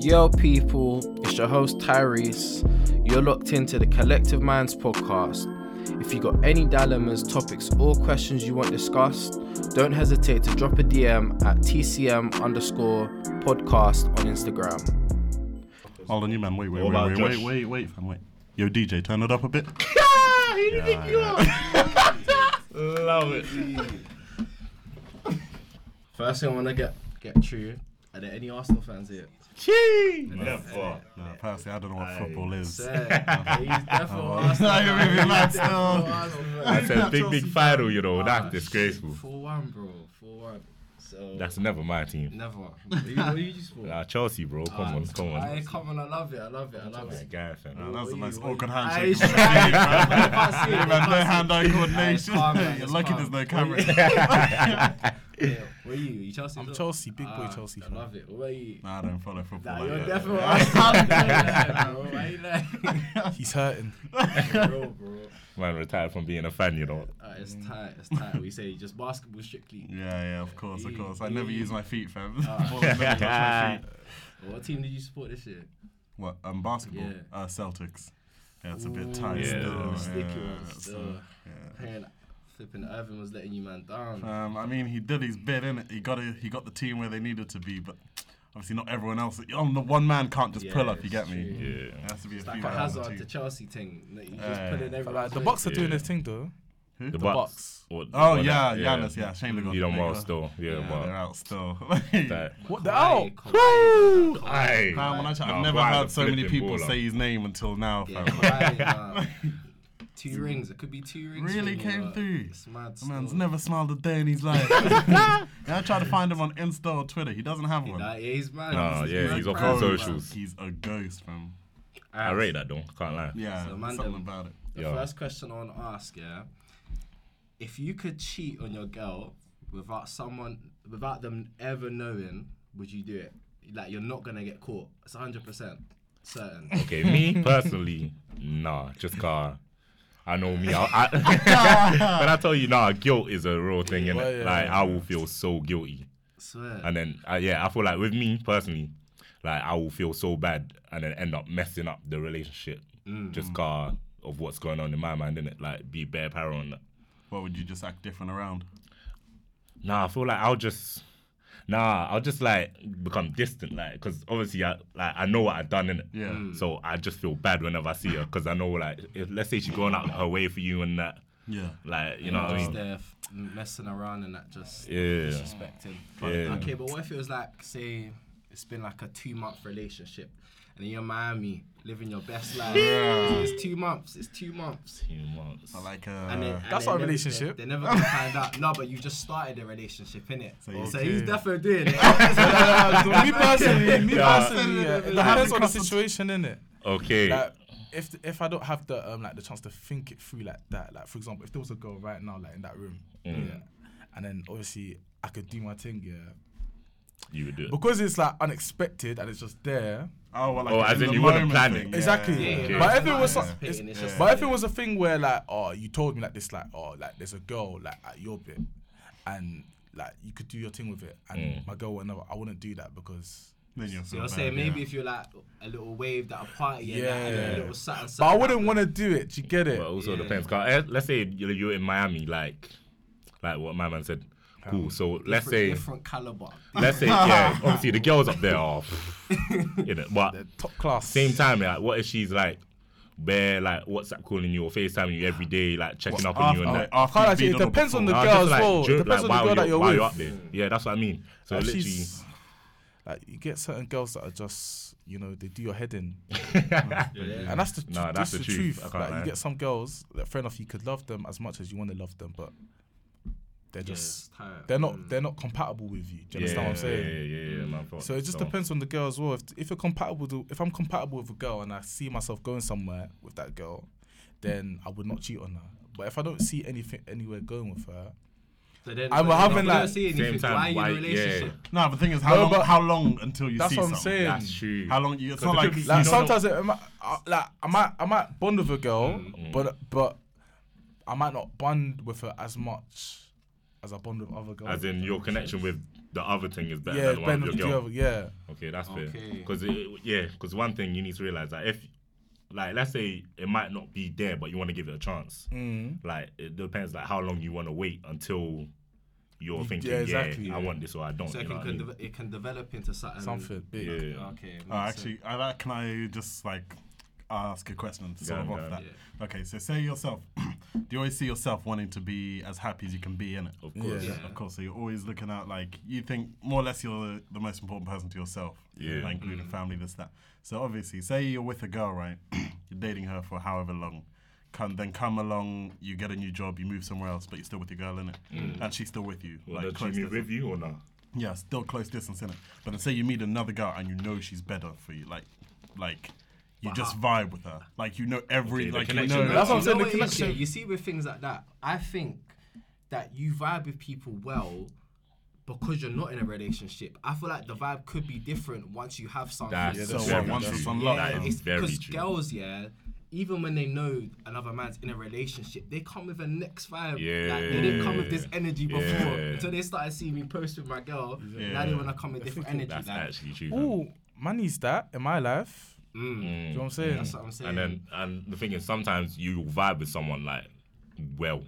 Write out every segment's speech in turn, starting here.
Yo, people, it's your host Tyrece. You're locked into the Collective Minds podcast. If you got any dilemmas, topics, or questions you want discussed, don't hesitate to drop a DM at TCM underscore podcast on Instagram. Hold on, you man. Wait, wait, What wait, about wait, Josh? wait, wait, wait, fam, wait. Yo, DJ, turn it up a bit. Love it. First thing I want to get get true. Are there any Arsenal fans here? Never. No, personally, I don't know what football is. He's definitely Oh, Arsenal. you're really fan. mad He's still. definitely Arsenal fan. That's a big, big final, you know. Ah, That's disgraceful. Four one, bro. Four one. So That's never my team. never. What you, what you just for? Uh, Chelsea, bro. Come on, come on. on. come on, I love it. I love it. I love That it. guy, fam. No, that's a What nice you- awkward you- handshake. Aye, it's from trying, Steve, man. fam. See it, Yeah, they no see it. hand-eye it's coordination. calm, You're lucky calm. there's no camera. You- Yeah, where you? You Chelsea? I'm? Chelsea, big boy Ah, Chelsea I fan. love it. Where you? Nah, I don't follow football. Nah, you're that. definitely Yeah. Arsenal, bro. You like? He's hurting. Bro, bro. Man retired from being a fan, you know. Uh, it's tight. It's tight. We say just basketball strictly. Yeah, yeah, of course, of course. I never use my feet, fam. Ah. Ball never touch my feet. What team did you support this year? What? Um, basketball? Yeah. Uh, Celtics. Yeah, it's a bit tight Yeah. still. Sticky yeah, so, still. yeah. Paying, flipping Irving was letting you man down. Um, I mean, he did his bit, innit? He got a, he got the team where they needed to be, but obviously not everyone else. On the one man can't just pull up. You get me? Yeah. It has to be a It's few like a man the Hazard to Chelsea thing. that You just Yeah. put in But everyone's like, the way. Bucks are doing Yeah. their thing though. Who? The Bucks. Bucks. Or- Oh or yeah, that, Giannis. Yeah, shame they got. You don't want know got- still. Yeah, Yeah, but they're out still. that. What the Kawhi, out? Kawhi, Kawhi, Aye. Man, when I check, Nah, I've never Kawhi's heard so many people baller. say his name until now, Yeah, fam. Kawhi, nah. Two rings. It could be two rings. Really for me, came uh, through. It's mad. The man's never smiled a day in his life. yeah, I try to find him on Insta or Twitter. He doesn't have one. Nah, yeah, he's mad. Nah, He's- yeah, mad he's off proud, on man. socials. He's a ghost, fam. I rate that though. Can't lie. Yeah, So, man, something about it. The Yeah. first question I want to ask, yeah, if you could cheat on your girl without someone, without them ever knowing, would you do it? Like you're not gonna get caught. It's hundred percent certain. Okay, me personally, nah, just car. I know me. I, I, when I tell you, nah, guilt is a real thing, and Well, yeah, like yeah. I will feel so guilty, Swear. and then uh, yeah, I feel like with me personally, like I will feel so bad, and then end up messing up the relationship, just car of what's going on in my mind, innit? Like be bare paranoid. on that. What would you just act different around? Nah, I feel like I'll just. Nah, I'll just like become distant, like, cause obviously I like I know what I've done in it. Yeah. Mm. So I just feel bad whenever I see her, cause I know like if let's say she's going out her way for you and that, Yeah. like you know what I just mean? there f- messing around and that just Yeah. disrespecting. But, Yeah. Okay, but what if it was like, say, it's been like a two month relationship, and then you're in Miami living your best life. It's two months. It's two months. Two months. I like uh, And then, and That's our not a never- relationship. They, they never gonna find out. No, but you just started a relationship, innit? So, you- he's definitely doing it. me personally, me Yeah. personally, yeah, it Yeah. depends on the situation, innit? Okay. Like, if if I don't have the um like the chance to think it through like that, like for example, if there was a girl right now like in that room, Mm. yeah, and then obviously I could do my thing, yeah, you would do it. because it's like unexpected and it's just there. oh, well, like Oh, as in in you wouldn't moment plan it. Exactly. yeah, Okay. yeah. But if it was, some, anticipating, it's, it's just but if it was a thing where like, oh, you told me like this, like, oh, like there's a girl like at your bit, and like you could do your thing with it, and Mm. my girl would never, I wouldn't do that because. Then you'll So feel you're bad, saying maybe yeah. if you're like a little waved at a party and, Yeah. that, and then a little something, But I wouldn't want to do it. Do you get it? But also Yeah. depends. 'cause, eh, let's say you're you're in Miami, like, like what my man said. Cool. Um, so let's say, different caliber. let's say, yeah. Obviously the girls up there are, you know, but They're top class. same time, like, what if she's like, bare like WhatsApp calling you or FaceTiming you every day, like checking up on you and After- that. after Can't you've actually- it depends on the before. No, girl as like, well. It dur- depends on the while girl that you're- you're while with. up there. Yeah, that's what I mean. So Like, literally, like you get certain girls that are just, you know, they do your head in, uh, and that's the, Nah, that's that's the the truth. truth. Like you get some girls that, fair enough, you could love them as much as you want to love them, but they're just, it's tight. they're not, Mm. they're not compatible with you. Do you yeah, understand what I'm saying? Yeah, yeah, yeah, yeah, man. So it just depends on the girl as well. If, if you're compatible, to, if I'm compatible with a girl and I see myself going somewhere with that girl, then I would not cheat on her. But if I don't see anything anywhere going with her, So then, I'm having, if like, don't same time, why are you why- in a relationship? No, but the thing is, how No, long? but- How long until you that's see what I'm something? saying. That's true. How long? You, it's Because not like Like You sometimes, it, might, uh, like I might, I might bond with a girl, Mm. but but I might not bond with her as much as I bond with other girls. As in your connection with the other thing is better yeah, than the one with your the girl. other- yeah. Okay, that's fair. Okay. Because yeah, because one thing you need to realize that if, like, let's say it might not be there, but you want to give it a chance. Mm. Like, it depends like how long you want to wait until you're You- thinking, yeah, yeah, exactly, I want this or I don't. So you it know can, what I mean? it can develop into something. Something big. Yeah. Okay. Makes actually, I like. Can I just like ask a question sort of Go off go that? on. Okay, so say yourself. do you always see yourself wanting to be as happy as you can be in it? Of course. Yeah. Yeah. Of course. So you're always looking out like you think more or less you're the, the most important person to yourself. Yeah. Like, including mm. family, this that. So obviously, say you're with a girl, right? you're dating her for however long. Come then come along, you get a new job, you move somewhere else, but you're still with your girl in it, mm. and she's still with you. Well, does she close move with you or not? Yeah, still close distance in it. But then say you meet another girl and you know she's better for you, like, like you just vibe with her, like you know every, Okay, the like you connection know. there. That's what I'm saying, the it is, yeah? connection- You see, with things like that, I think that you vibe with people well because you're not in a relationship. I feel like the vibe could be different once you have something. That's Yeah, So that's what? true. Once That's it's true. unlocked, That then- is very because true. girls, yeah, even when they know another man's in a relationship, they come with a next vibe. Like, they didn't come with this energy before Yeah. until they started seeing me post with my girl. Now Yeah. they want to come with different energy. That's like, actually true. fam. Ooh, man needs that in my life. Mm, Do you know what I'm saying? that's what I'm saying. And then, and the thing is, sometimes you vibe with someone like well,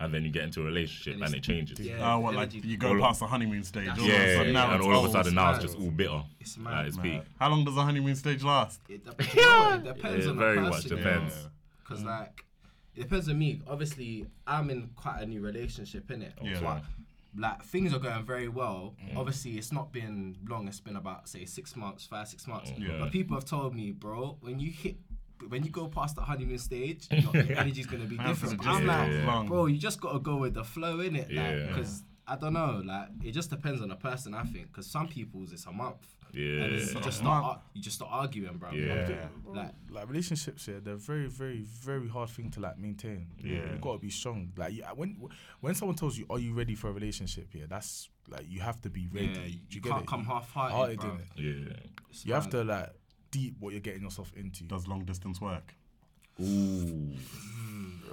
and then you get into a relationship and, it's- it changes. yeah. Oh, what like you go All- past the honeymoon stage? That's all of a Yeah, now and all of a sudden now it's just all bitter. It's Like, mad, it's Mad. peak. How long does the honeymoon stage last? It, dep- you know it depends It on very the much person. depends. Yeah. Because like, it depends on me. Obviously, I'm in quite a new relationship, innit? Yeah. But like things are going very well. Mm. Obviously, it's not been long. It's been about say six months, five, six months. Yeah. But people have told me, bro, when you hit. When you go past the honeymoon stage, your, your energy's gonna be Man, different. just I'm like, takes bro, you just gotta go with the flow in it, Yeah. like, because I don't know, like it just depends on the person. I think, because some people's it's a month, Yeah. and it's, you just start, month. Uh-huh. ar- you just start arguing, bro. Yeah. like Like relationships, yeah, they're very, very, very hard thing to like maintain. Yeah. you gotta be strong. Like you, when when someone tells you, "Are you ready for a relationship?" Yeah, that's like you have to be ready. Yeah, you, you can't it? come half-hearted, Hearted, bro. innit? Yeah. It's You have to like deep what you're getting yourself into. Does long distance work? Ooh.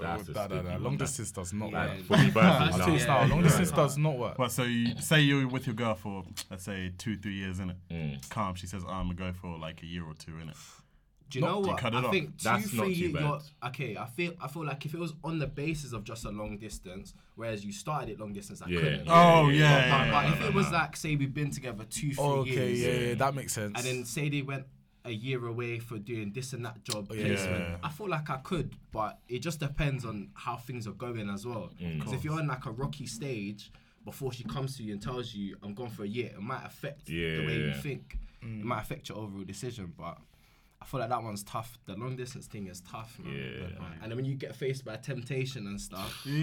That's a Nah, nah, sticky nah, one. Long distance does not Yeah. work. For me I'll no. tell you Yeah. now, long Yeah. distance does not work. Well, so you say you're with your girl for let's say two, three years in it. Mm. Calm. She says, oh, "I'm gonna go for like a year or two in it." Do you Not know what? cut it I off. think two, That's not three too years. bad. you're- Okay, I feel I feel like if it was on the basis of just a long distance, whereas you started it long distance, I Yeah. couldn't. Oh, yeah, But, yeah, but yeah, if yeah, it was yeah. like, say, we've been together two, three Okay, years, yeah, yeah, that makes sense. and then say they went a year away for doing this and that job yeah. placement, I feel like I could, but it just depends on how things are going as well. Mm. Because if you're on like a rocky stage before she comes to you and tells you I'm gone for a year, it might affect the way you Yeah. think. It might affect your overall decision, but. I feel like that one's tough. The long distance thing is tough, man. Yeah. And then when you get faced by temptation and stuff, Yeah,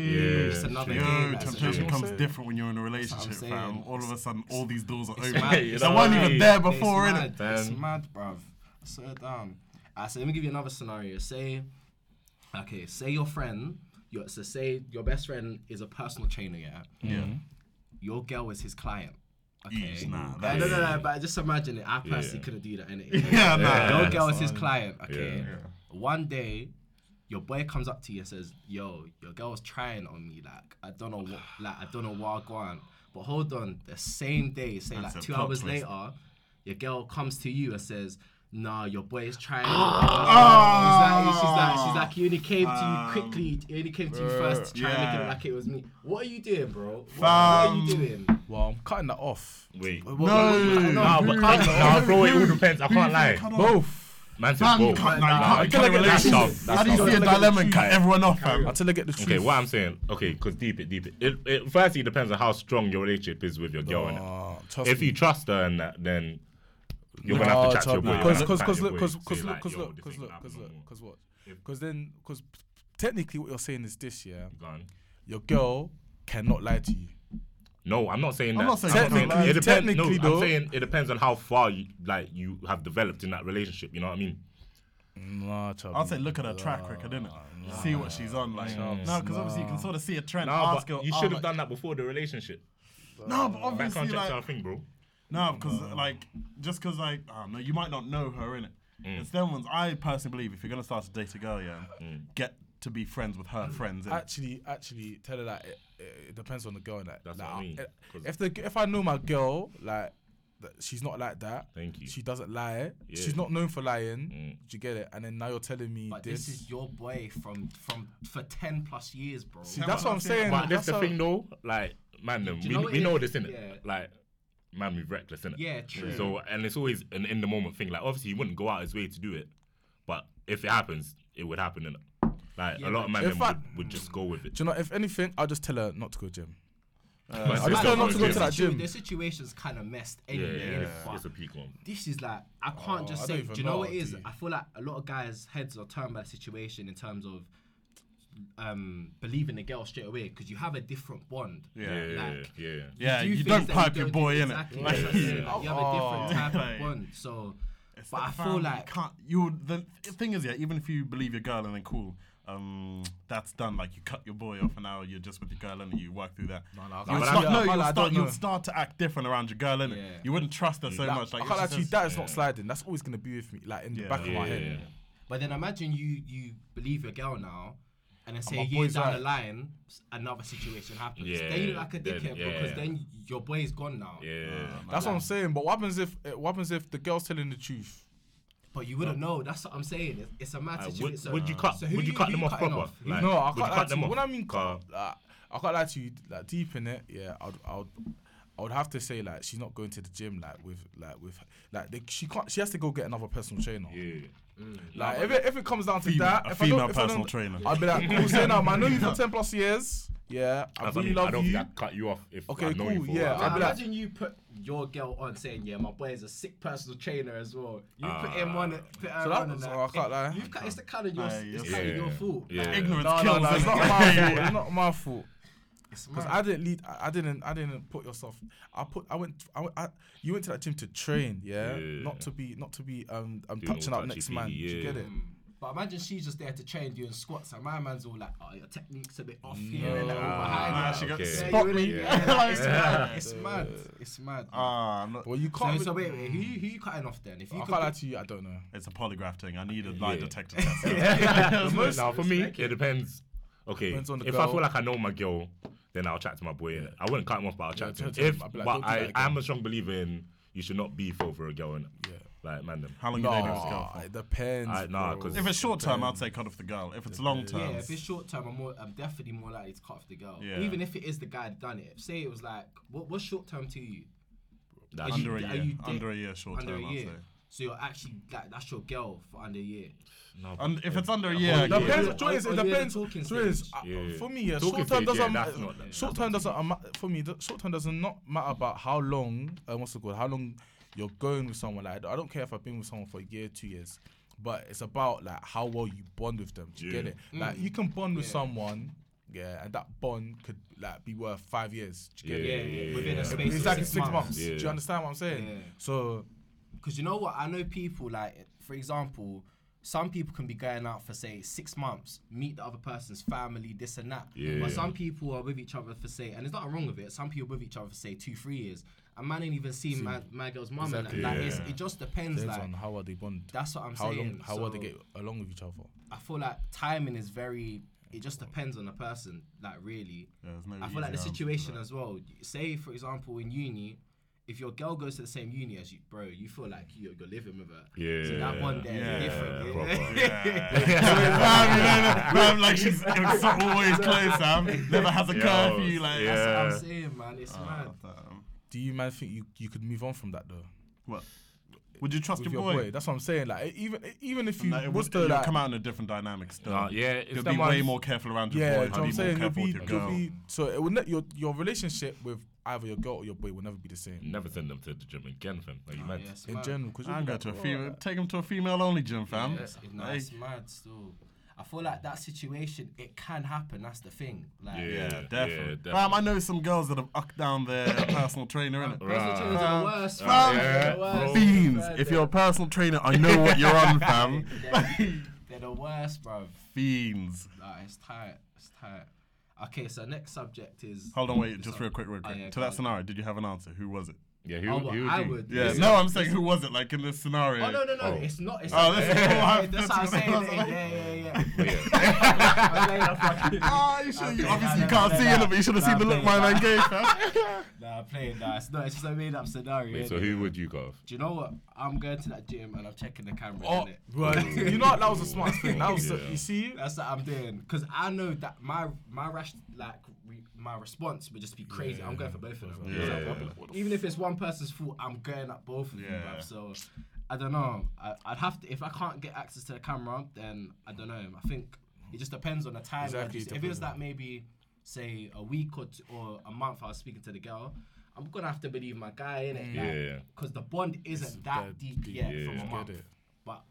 it's another Yo, game. temptation another- comes saying. different when you're in a relationship, fam. All of a sudden, all these doors are open. mad. You They know weren't what I even there before, innit? It's mad, bruv. Slow down. Uh, so let me give you another scenario. Say, okay, say your friend, your, so say your best friend is a personal trainer, yeah? Yeah. Your girl is his client. Okay. Eesh, nah, no, no, no, but just imagine it. I personally Yeah. couldn't do that, innit? Yeah, nah. Your girl is his client, okay? Yeah. One day, your boy comes up to you and says, "Yo, your girl's trying on me. Like, I don't know what, like, I don't know what I want." But hold on, the same day, say That's like two hours twist. later, your girl comes to you and says, "Nah, your boy is trying." Ah. she's, like, she's like, she's like, he only came to Um, you quickly. He only came to you first to try and make it look like it was me. What are you doing, bro? What, what are you doing? well, I'm cutting that off. Wait. What- No, what- what- Nah, but nah, bro, it all depends. I can't lie. Both. Man says both. can't, Nah, nah, you can't that's cut a tough. relationship. That's How do you see a Look at the dilemma and cut everyone off, fam? Until I get the truth. Okay, what I'm saying, okay, because deep it, deep it. It, it. Firstly, it depends on how strong your relationship is with your girl. Uh, trust if me. you trust her and that, then you're gonna No, have to chat to your boy. Cause, cause, cause look, cause, cause look, cause look, cause look, cause look, cause what? Because then, because technically what you're saying is this, yeah. Your girl cannot lie to you. No, I'm not saying that. I'm not saying saying Technically- it depends. No, technically I'm saying it depends on how far you like you have developed in that relationship. You know what I mean? Nah. I'll say look at her track record, innit? See what she's on, like. Mm. Chubs, No, because obviously you can sort of see a trend. No, Ask but her, you oh, should have like- done that before the relationship. No, but Background obviously, checks like, are a thing, bro. No, because like just because like I don't know, you might not know her in it. Mm. It's them ones. I personally believe if you're gonna start to date a girl, yeah, Mm. get to be friends with her friends. innit? Actually, actually, tell her that it, it, it depends on the girl. That That's like, what I mean, If the if I know my girl, like that she's not like that. Thank you. She doesn't lie. Yeah. She's not known for lying. Mm. Do you get it? And then now you're telling me But this. this is your boy from from for ten plus years, bro. See, that's what I'm saying. But that's that's the thing though, like man, them, we, know what we it know is? this, innit? Yeah. Like man, we reckless, innit? Yeah, true. So and it's always an in the moment thing. Like obviously, he wouldn't go out his way to do it, but if it happens, it would happen, innit? Like Yeah, a lot of men if them I- would, would just go with it. Do you know? If anything, I'll just tell her not to go gym. But uh, I just it's tell her not to go to that gym. The situation's kind of messed Yeah, anyway. yeah, innit? it's, But it's a peak one. this is like I can't Oh, just I say. don't Do even you know know, what it is? I feel like a lot of guys' heads are turned by the situation in terms of um believing the girl straight away because you have a different bond. Yeah, yeah, Like, yeah. Yeah, do you don't pipe you your don't boy in exactly. it. That's what I'm. Yeah. You have a different Oh. type of bond. So, It's but the I feel family, like can't you the thing is yeah even if you believe your girl and then cool um that's done like you cut your boy off and now you're just with your girl and you work through that No, no, I you'll start, no, you'll can't- start, you'll start to act different around your girl innit? Yeah. you wouldn't trust her so Like, much like I can't she lie to That is not sliding. That's always gonna be with me, like in the Yeah. back of my Yeah, head. yeah, yeah. But then imagine you you believe your girl now, and then say my a year down right. the line, another situation happens. Yeah, then you look like a then- dickhead yeah. because then your boy's gone now. Yeah. That's what I'm saying. But what happens if eh, what happens if the girl's telling the truth? But you wouldn't know. That's what I'm saying. It's, it's a matter. Uh, would, So- would you cut? so would you you- cut them you off cutting proper? off? Like, no, I would can't lie cut to them you. off? What I mean Car- cut, like, I can't lie to you. Like deep in it, yeah, I'd, I'd, I would have to say like she's not going to the gym like with like with like they, she can't. She has to go get another personal trainer. Yeah. Like if it, if it comes down to Female- that, a if I don't- female if I don't- personal trainer. I'd be like, cool, say now, man. I know you for ten plus years. Yeah, I That's what I really mean. I love don't you. think I'd cut you off if Okay, I know cool, you for yeah. I'd be like- imagine you put your girl on saying, "Yeah, my boy is a sick personal trainer as well." You put Ah. him on it, put her So that on, and was- that. oh, I can't lie. You've cut, it's the kind of your, Aye, it's yeah. kind of your Yeah. fault. Yeah. Ignorance No, no, kills no, it's not my fault. It's not my fault. It's Because. I didn't lead. I, I didn't. I didn't put yourself. I put. I went. I, went I, you went to that gym to train. Yeah? Yeah. Not to be. Not to be. Um. I'm Doing touching up next touchy-feely, man. Do you get it? But imagine she's just there to train doing squats, and my man's all like, "Oh, your technique's a bit off No. here and that, all behind Nah, she got- Yeah, spot you me. Yeah. yeah, it's, Yeah. mad. it's mad. It's mad. ah no, Well, you so, can't. so wait, wait, who, who you cutting off then? If I you can't lie to you. I don't know. it's a polygraph thing I need a lie Yeah. detector test now for me, it depends. Okay, Depends on the if I feel like I know my girl, then I'll chat to my boy. innit? I wouldn't cut him off, but I'll chat to him. to him. If, I'll be like, but don't do I, that again. I'm a strong believer in you should not beef over a girl. Innit? Yeah. Like man, them. how long you dating this girl for it depends. I- nah, bro. 'cause- if it's short term I'd say cut off the girl if it's long term Yeah, if it's short term, I'm more, I'm definitely more likely to cut off the girl. Yeah. Even if it is the guy that done it. Say it was like, what, what's short term to you? That's Are you- under a year you dick- under a year short under term a I'd year. say So you're actually like that's your girl for under a year. no, and if it's under a year year. Depends. Yeah. Joy is, Or- it depends. the talking Joy is, uh, Yeah. For me, yeah, short term doesn't. that's ma- not- short term doesn't. ama- For me, the short term does not not matter about how long. Uh, what's it called? How long you're going with someone. Like I don't care if I've been with someone for a year, two years, but it's about like how well you bond with them. Do you get Yeah. it? Like you can bond with someone. Yeah, and that bond could like be worth five years. Do you get Yeah, it? Yeah, yeah, within yeah. a space of Exactly six, six months. months. Yeah. Do you understand what I'm saying? Yeah. So Because you know what? I know people like, for example, some people can be going out for say six months, meet the other person's family, this and that. Yeah. But some people are with each other for say, and there's nothing wrong with it. Some people with each other for say two, three years, and man ain't even seen my, my girl's mum. Exactly. And that. Like, Yeah. it just depends. depends Like on how are they bond. that's what I'm how saying. long, how well they get along with each other. I feel like timing is very. It just depends on the person. Like really. Yeah, I feel like the easy answer to situation as well. Say for example in uni, if your girl goes to the same uni as you, bro, you feel like you're, you're living with her. Yeah. So that one there is Yeah, different. proper. Yeah. Fam, fam, like she's it's always close, Sam. Never has a Yo, curfew. Like, yeah. That's what Uh, I'm saying, man. It's Oh, mad. damn. Do you man think you, you could move on from that though? What? Would you trust your your boy? boy. That's what I'm saying. Like even even if you Like, it was would to like, come out in a different dynamic still. Nah, yeah, if You'll be way more careful around your yeah, boy. do you know what You'll I'm be more saying? You'll careful be, with your you'll girl. be so it will ne- your your relationship with either your girl or your boy will never be the same Never send them to the gym again, fam. Are you Oh, mad? yeah, in mad. general. Because I'm going to a female. Take them to a female only gym, fam. It's, no, Like, it's mad still. I feel like that situation, it can happen. That's the thing. Like, Yeah. yeah, definitely. definitely. Fam, I know some girls that have ucked down their personal trainer, innit? personal Right. trainers are the worst. Fam, fam. yeah, the worst. Fiends. If you're a personal trainer, I know what you're on, fam. they're, they're the worst, bro. Fiends. Nah, it's tight. It's tight. Okay, so next subject is. Hold on, wait, just on- real quick, real Oh, quick. yeah, to that on. scenario, did you have an answer? Who was it? Yeah, who, Oh, who well, would I you? would. Yeah, no, I'm saying who was it? Like in this scenario. Oh no no no! Oh. It's not. It's Oh, not. this yeah, yeah, That's what I'm saying. hypothetical. Yeah yeah yeah. Yeah. I'm playing a fucking- Ah, you should. I'm You playing- obviously nah, you can't nah, see nah. it, but you should have Nah, seen the look my man gave. Nah, I'm playing that. It's not. It's just a made up scenario. Wait, so who would you go? Do you know what? I'm going to that gym and I'm checking the camera. Oh, innit? right. you know what? That was a smart thing. That was, you see, That's what I'm doing because I know that my my rash like re, my response would just be crazy. I'm going for both of them. Yeah. So, even if it's one person's fault, I'm going at both of them. Yeah. bruv. So I don't know. I, I'd have to if I can't get access to the camera, then I don't know. I think it just depends on the time. Exactly, Just- it if it was that maybe say a week or two, or a month, I was speaking to the girl. I'm gonna have to believe my guy in it, Yeah. because the bond isn't that that deep deep. yet Yeah. from a Get month. it. But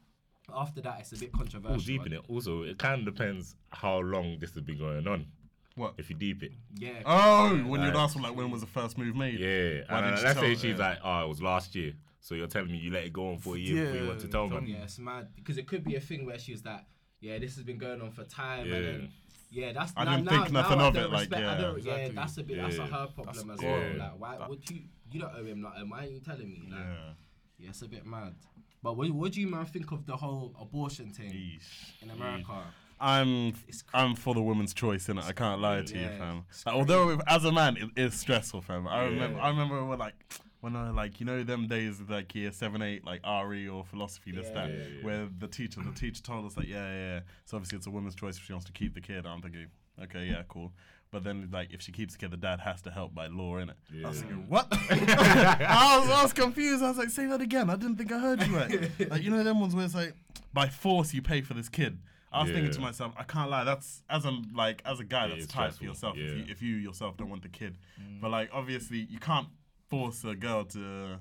after that, it's a bit controversial. All deep in it. Also, it kind of depends how long this has been going on. What? If you deep it. Yeah. Oh, when you'd Like- ask them like when was the first move made? Yeah. Why And didn't you let's say she's Yeah. like, oh, it was last year. So you're telling me you let it go on for a year before you want to tell tell me. me. Yeah, it's mad because it could be a thing where she's like, yeah, this has been going on for time, Yeah. and then yeah, that's. I now, didn't now, think nothing now I of don't it, like, respect- I yeah. don't, yeah, that's a bit. That's a Yeah. her problem That's- as yeah. well. Like, why would you? You don't owe him nothing. Why aren't you telling me? Like, yeah. Yeah. it's a bit mad. But what, what do you man think of the whole abortion thing Yeesh. in America? I'm I'm for the woman's choice, and I can't lie to you, fam. Like, although as a man, it is stressful, fam. I remember Yeah. I remember when like when I like you know them days of like year seven, eight, like RE or philosophy, this Yeah. that, Yeah, yeah. where the teacher the teacher told us like yeah, yeah, yeah. So obviously it's a woman's choice if she wants to keep the kid. I'm thinking okay, yeah, cool. But then like if she keeps the kid, the dad has to help by law, innit? I was Yeah. thinking what? I was I was confused. I was like, say that again. I didn't think I heard you right. like you know them ones where it's like by force you pay for this kid. I was thinking to myself, I can't lie. That's as a like as a guy, Yeah, that's it's tight for stressful, yourself. If, you, if you yourself don't want the kid, but like obviously you can't force a girl to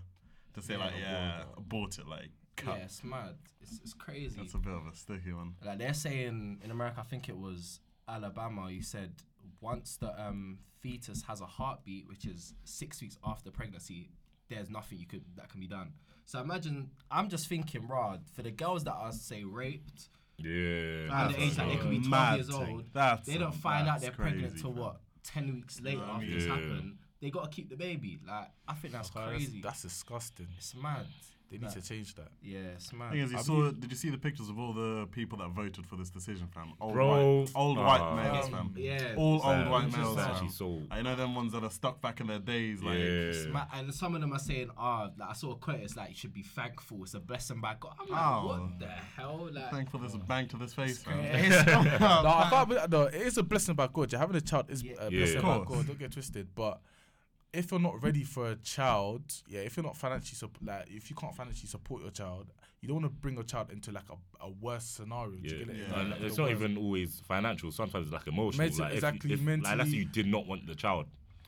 to say Yeah, like yeah it. abort it like cut. Yeah, it's mad. It's, it's crazy. That's a bit of a sticky one. Like they're saying in America, I think it was Alabama. You said once the um, fetus has a heartbeat, which is six weeks after pregnancy, there's nothing you could that can be done. So imagine, I'm just thinking, Rod, for the girls that are say raped Yeah. at the age that they could be 12 mad years old, That's they don't find out they're pregnant crazy, till fam. what ten weeks later what I after mean? this Yeah. happened. They gotta keep the baby. Like I think that's That's, crazy. that's disgusting. it's mad. They need That- to change that. Yeah, it's mad. Thing is, you I saw. believe- Did you see the pictures of all the people that voted for this decision, fam? Old Bro. white, old Ah. white males, Um, fam. yeah. all Sad. old white It's males, actually fam. so. I know them ones that are stuck back in their days, like. Yeah. It's and some of them are saying, "Ah, like I saw a quote. It's like you should be thankful. It's a blessing by God." I'm like, Oh. what the hell? Like, Thankful there's a bang to this face, fam. It's- no, I can't be, no, it is a blessing by God. Yeah, having a child is Yeah. a Yeah. blessing Of by course. God. Don't get twisted. But if you're not ready for a child, yeah, if you're not financially sup- like if you can't financially support your child, you don't want to bring your child into like a, a worse scenario. Do you Yeah, get it? Yeah. and Like, it's not worst. even always financial. Sometimes it's like emotional. Mental- like exactly, you, if, like let's say you did not want the child,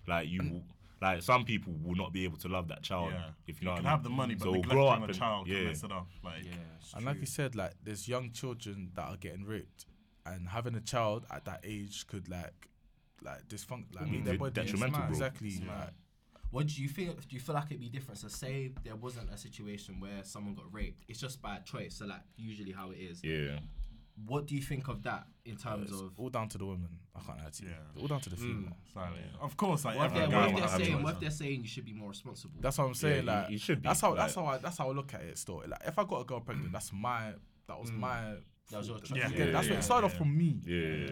like you, like some people will not be able to love that child Yeah. if you know You what can I mean. have the money, but So grow up the and- child yeah. can mess it up. Like, yeah, it's And like you said, like there's young children that are getting raped, and having a child at that age could like, like dysfunct, like be make mm. their de- body detrimental, bro. Exactly. It's like. What do you feel? Do you feel like it'd be different? So say there wasn't a situation where someone got raped. It's just by choice. So like usually how it is. Yeah, What do you think of that in terms it's of? all down to the woman? I can't lie to you. Yeah. All down to the mm. female. Silent. Of course, like What if, they're, what if they're saying? What if they're saying you should be more responsible? That's what I'm saying. you- like you should be, That's how. like- That's how. I, that's how I look at it. Still, like if I got a girl pregnant, mm. that's my. That was my. Mm. That was your fault. choice. You Yeah, get it? yeah, That's what yeah, it started yeah. off from me. yeah, yeah.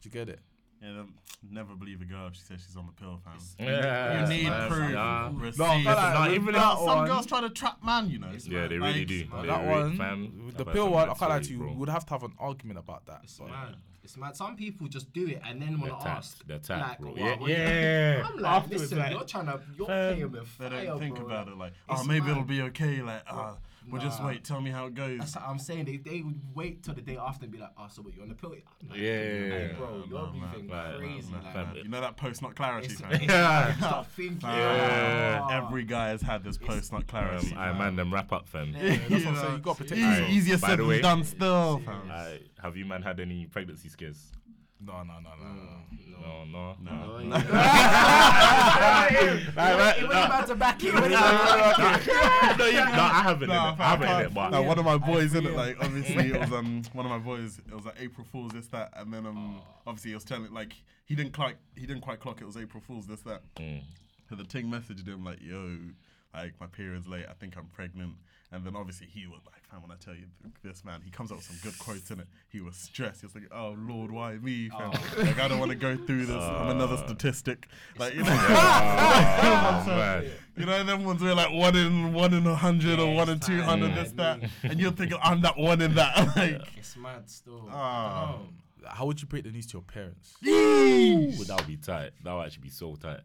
Do you get it? Yeah, never believe a girl if she says she's on the pill, fam. Yeah, you need man, proof. yeah. Receipts. No, I like even that some one- girls try to trap man, you know. Yeah, mad. they really Like, do. man, They that really- one, fam, the pill one, I can't lie to you. We would have to have an argument about that. It's but- mad. It's mad. Some people just do it and then want They're to ask. They're tapped, like, bro. Yeah, what you-" yeah. I'm like, Afterwards, listen, like, you're trying to, you're fam, playing with fire, They don't think bro. about it like, oh, maybe it'll be okay. Like, ah, we'll just wait. Tell me how it goes. That's what I'm saying. They, they would wait till the day after and be like, oh, so what, you on the pill? I'm like, Yeah. hey, bro, No, you're no, moving man. crazy. Like, You know that post not clarity, it's, fam. it's like, start thinking. Fam, oh. Every guy has had this post not clarity. Um, I man them wrap up, fam. Yeah, that's what I'm saying. You got to protect Easy- yourself. Easier said than done still, fam. Have you man had any pregnancy scares? No, no, no, no, no. No, no, No. Oh, No. yeah. right, He wasn't about to back it. he wasn't about to back it. no, you- no, I haven't. No, innit? I haven't in it, but no, one of my boys in it, like obviously it was um one of my boys. It was like April Fools, this that, and then um obviously he was telling like he didn't quite he didn't quite clock it was April Fools, this that. Mm. So the ting messaged him like, "Yo, like my period's late. I think I'm pregnant. And then obviously he was like, fam, when I tell you this man, he comes up with some good quotes in it. He was stressed. He was like, oh Lord, why me, fam? Like I don't want to go through this. I'm another statistic. Like you know, Oh, man. you know, them ones were like one in one in a hundred or one in two hundred, fine. this that, and you're thinking I'm that one in that. Like, It's mad still. Ah. I don't know. Like, How would you break the news to your parents? Ooh, that would be tight. That would actually be so tight.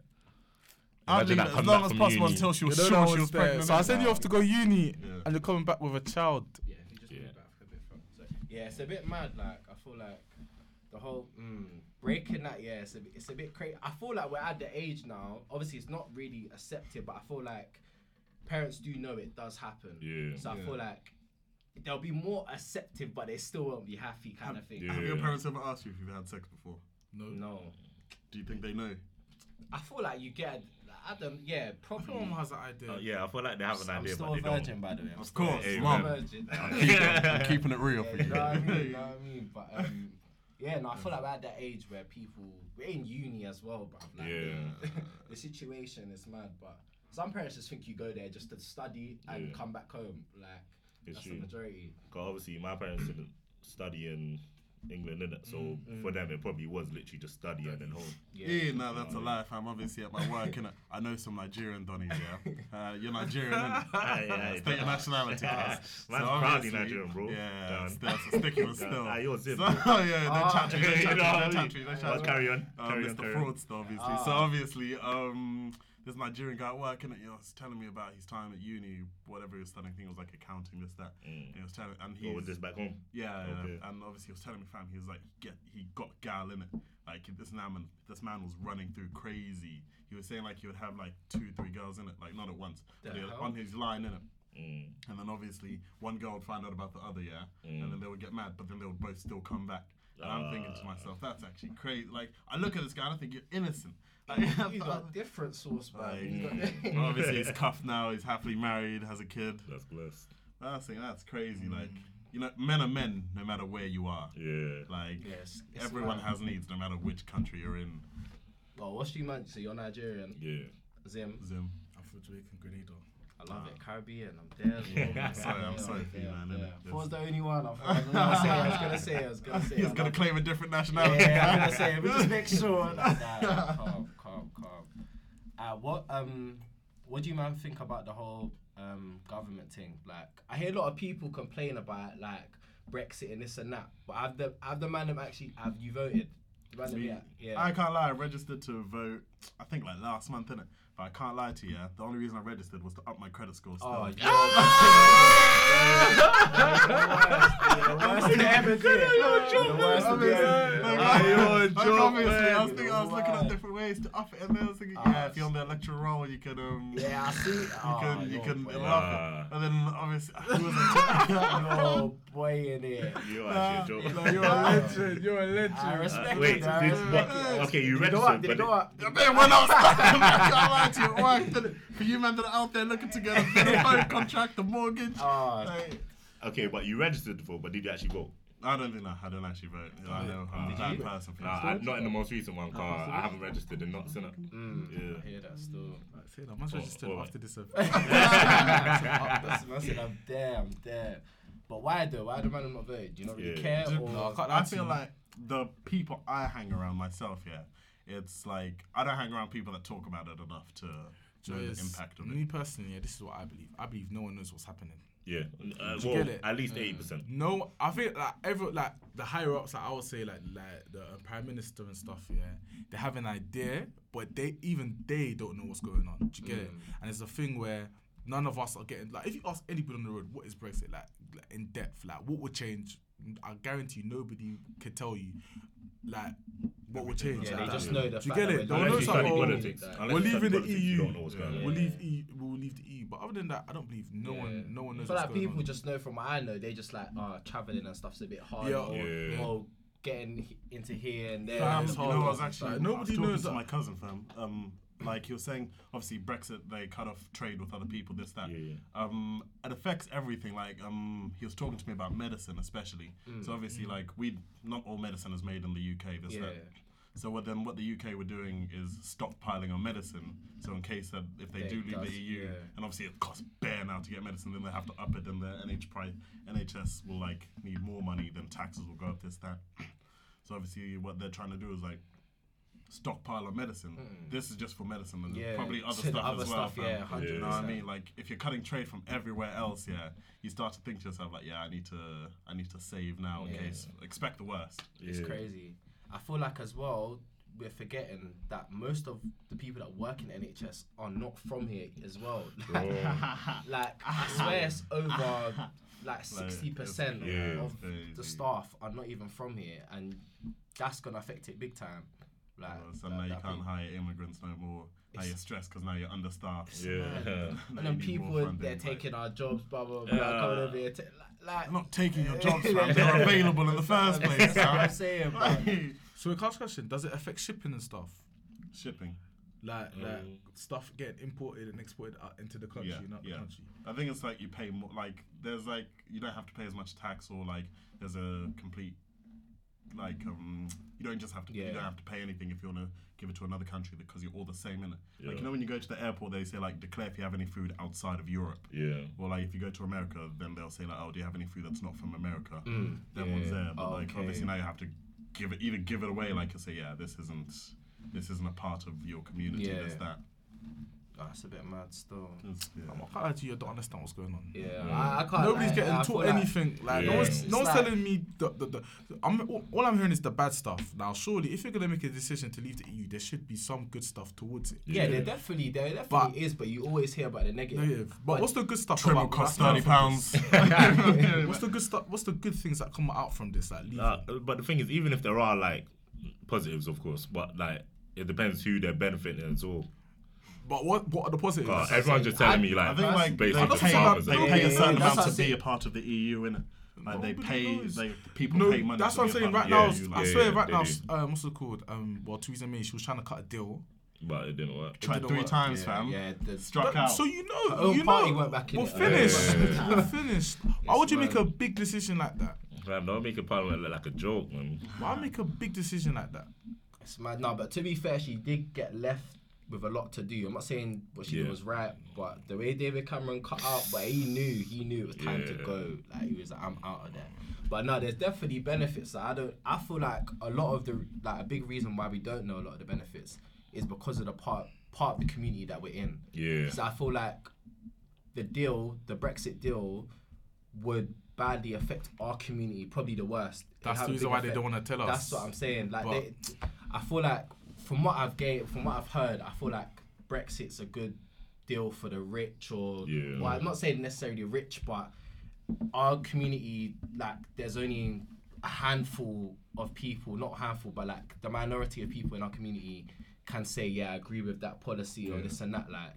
I'll Imagine leave that it as come long back as from possible uni. until she was You know sure she was was there. pregnant. So I send you off to go uni, Yeah. and you're coming back with a child. Yeah, if you just Yeah. bring back a bit from. So, yeah, it's a bit mad. Like I feel like the whole mm, breaking that. Yeah, it's a bit, it's a bit crazy. I feel like we're at the age now. Obviously, it's not really accepted, but I feel like parents do know it does happen. Yeah. So I feel like they'll be more acceptive, but they still won't be happy, kind of thing. Yeah. Have your parents ever asked you if you've had sex before? No. No, Do you think they know? I feel like you get. Adam, yeah, probably. Everyone has that idea. Uh, yeah, I feel like they have an I'm idea, still but a they virgin, don't. by the way. I'm Of still- course, still a mum. virgin. I'm keeping, I'm keeping it real for Yeah, you. you know what I mean? You know what I mean? But um, yeah, no, I feel like we're at that age where people we're in uni as well, bro. Like, Yeah. The, the situation is mad, but some parents just think you go there just to study and Yeah. come back home. Like It's that's true. the majority. Because obviously my parents didn't study in England, innit? So Mm, for them, it probably was literally just study and then home. Yeah, no, that's a lie. I'm obviously at my work, innit? I know some Nigerian donnies, yeah. Uh, you're Nigerian, innit? Aye, aye, State your nationality, Yeah. cuz. Man's So proudly Nigerian, bro. Yeah, Done. it's, that's a sticky one still. Aye, yours is, So, bro. yeah, Ah. don't chat to me, don't You chat to know me, what I don't chat to me, don't chat Well, to me. carry on, Um, carry on, Mr. Fraudster, obviously. So Ah. obviously, um, this Nigerian guy at work, and he was telling me about his time at uni, whatever he was studying. I think it was like accounting, this that. Mm. And he was telling, and he Or with this back home. yeah, yeah, Okay. and obviously he was telling me, fam, he was like, get, he got gal in it. Like this man, this man was running through crazy. He was saying like he would have like two, three girls in it, like not at once, but The he on his line in it. Mm. And then obviously one girl would find out about the other, yeah, Mm. and then they would get mad, but then they would both still come back. And I'm thinking to Ah. myself, that's actually crazy. Like I look at this guy, and I think you're innocent. Like, You got different sauce, man. like, You got- Mm. well, obviously he's cuffed now. He's happily married, has a kid. That's blessed. That's that's crazy. Like you know, men are men no matter where you are. Yeah. Like Yes, everyone mad. has needs no matter which country you're in. Well, what's you man? So you're Nigerian, Yeah. Zim. Zim. I'm from Jamaican Grenada. I love it. Caribbean. I'm there. as well, man. Sorry, I'm Yeah, sorry for you, man, Yeah. innit? If was the only one, I was gonna say. I was gonna say. I was gonna say. He's gonna love- claim a different nationality. Yeah, I'm gonna say. We just make sure. Nah, nah, calm, calm, calm. Uh, what um, what do you man think about the whole um government thing? Like, I hear a lot of people complain about like Brexit and this and that, but I've the I've the man them actually have you voted? The man Me- yeah, yeah. I can't lie. I registered to vote. I think like last month, innit? But I can't lie to you. The only reason I registered was to up my credit score. Still. Oh, you're the worst thing ever did. The worst thing Obviously, ever did. like, you're a like, joke, obviously, I was thinking, I was looking at different ways to up it, and then I was thinking, Ah, yeah, if you're on the electoral roll, you can um, Yeah, I see. you Oh, can you you're can boy. love it. And then obviously, who was it? Yo, boy in here. You're actually a. No, you're a legend. You're a legend. I Uh, wait, it. I respect it. okay, you Did it go up? registered, Did it but go up? Man, when I was I can't lie to you, it worked. For you man that are out there looking to get a better phone contract, a mortgage. Oh, Like, okay, but you registered for, but did you actually vote? I don't think no, I don't actually vote. I know I'm a Did bad you? person Nah. I, not in the most recent one, car. I haven't registered in not innit? mm, Yeah. I hear that still. Like, say that. Man's registered alright. after this. event. That's I said I'm there, I'm there. But why though? Why do man not vote? Do you not really Yeah. care? Do- Or No, I can't I feel like the people I hang around myself, yeah, it's like I don't hang around people that talk about it enough to know the impact of me it. personally, yeah, this is what I believe. I believe no one knows what's happening. Yeah. Uh, Do you well, get it? at least 80%. No, I think like every like the higher ups, like I would say like like the uh, prime minister and stuff. Yeah, they have an idea, but they even they don't know what's going on. Do you get it? And it's a thing where none of us are getting like if you ask anybody on the road what is Brexit like, like in depth, like what would change. I guarantee nobody could tell you like what would change. yeah, like they that. just know the Do you get it? we're They'll know something. study oh. We're you leaving the EU. don't know what's going on. We'll leave EU. We'll leave the EU. But other than that, I don't believe no Yeah. one. No one I knows. feel what's like people on. just know from what I know. They just like, oh, traveling and stuff's a bit hard. Yeah. or, Yeah. or getting into here and there. Fam, it's you know, hard. I was actually Like, I was nobody talking knows to that- my cousin, fam. Um, like he was saying, obviously Brexit they cut off trade with other people, this that. Yeah, yeah. Um, it affects everything. Like um, he was talking to me about medicine, especially. So obviously, like we not all medicine is made in the UK. This Yeah. that. So what then what the UK were doing is stockpiling on medicine. So in case that if they They do leave does, the EU, yeah. and obviously it costs bare now to get medicine, then they have to up it, and the NH price, NHS will like need more money, then taxes will go up this that. So obviously what they're trying to do is like stockpile of medicine. This is just for medicine and Mm. Yeah, probably other stuff other as well. stuff, yeah, 100%. You know what I mean? Like if you're cutting trade from everywhere else, yeah, you start to think to yourself like, yeah, I need to, I need to save now in Yeah. case. Expect the worst. It's crazy. I feel like as well we're forgetting that most of the people that work in NHS are not from here as well. like I swear it's over like sixty percent Yeah. of Crazy. the staff are not even from here, and that's gonna affect it big time. Like Uh, so that- now you can't thing. hire immigrants no more. Now you're stressed because now you're understaffed. Yeah. Now And then people funding, they're like- taking our jobs, blah blah blah. Yeah. Coming over here, ta- like, like not taking your jobs, fam. They're available in the first place. That's what I'm saying, bro. So a class question: Does it affect shipping and stuff? Shipping. Like, like Mm. stuff getting imported and exported out into the country, Yeah, not yeah. the country. I think it's like you pay more. Like there's like you don't have to pay as much tax, or like there's a complete like um you don't just have to you don't have to pay anything if you want to give it to another country because you're all the same in it. Like you know when you go to the airport, they say like declare if you have any food outside of Europe. Yeah. Or like if you go to America, then they'll say like, oh, do you have any food that's not from America? Mm, That yeah. one's there, but Oh, like okay. obviously now you have to give it either give it away, like you say, yeah, this isn't this isn't a part of your community. Yeah. There's that. It's a bit mad still. It's- yeah. I'm not gonna lie to you, I don't understand what's going on. Yeah, I, I can't. Nobody's lie, getting I taught feel like- anything. Like no one's, no one's like- telling me the, the, the I'm all, all I'm hearing is the bad stuff. Now, surely, if you're gonna make a decision to leave the EU, there should be some good stuff towards it. Yeah, Yeah. there definitely there definitely But- is, but you always hear about the negative. Negative. But what's the good stuff? Trim will about- cost thirty pounds. What's the good stuff? What's the good things that come out from this? Like leaving. Uh, but the thing is, even if there are like positives, of course, but like it depends who they're benefiting as well. But what what are the positives? Uh, everyone's just telling me like I think like they basically that's pay, farmers. they pay a certain amount to be a part of the EU, innit? Like they pay, they people no, pay money. that's what I'm saying. Right now, the EU, I like, swear, yeah, right now, do. um, what's it called? Um, well, Theresa May, she was trying to cut a deal. but it didn't work. tried didn't three work. times, yeah, fam. Yeah, Struck But- out. So you know, Her own you party know, went back in we're it. finished. Yeah. we're finished. Why would you make a big decision like that? Fam, don't make a parliament look like a joke, man. Why make a big decision like that? It's mad. No, but to be fair, she did get left with a lot to do. I'm not saying what she did was right, but the way David Cameron cut out, but he knew, he knew it was time to go. Like he was like, I'm out of there. But no, there's definitely benefits. Like, I don't. I feel like a lot of the like a big reason why we don't know a lot of the benefits is because of the part part of the community that we're in. Yeah. So I feel like the deal, the Brexit deal, would badly affect our community, probably the worst. That's the reason why they don't want to tell us. That's what I'm saying. Like, they, I feel like from what I've gained, from what I've heard, I feel like Brexit's a good deal for the rich, or Yeah. well, I'm not saying necessarily rich, but our community, like, there's only a handful of people, not handful, but like the minority of people in our community can say, yeah, I agree with that policy or this and that. Like,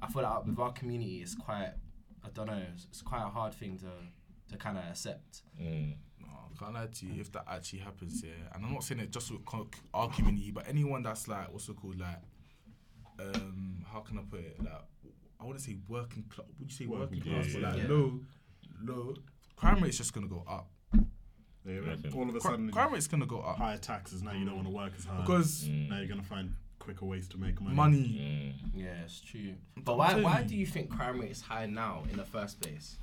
I feel like with our community, it's quite, I don't know, it's, it's quite a hard thing to to kind of accept. Mm. No, I can't lie to you. If that actually happens, yeah, and I'm not saying it just with co- our community, but anyone that's like, what's it called, like, um, how can I put it? Like, I want to say working class. Would you say working, Working class? class, but like yeah. low, low. Crime rate's just gonna go up. Yeah, all of a Cri- sudden, crime rate's gonna go up higher taxes. Now you don't want to work as hard. because Mm. now you're gonna find quicker ways to make money. money. Mm. Yeah, it's true. But why why do you think crime rate is high now in the first place?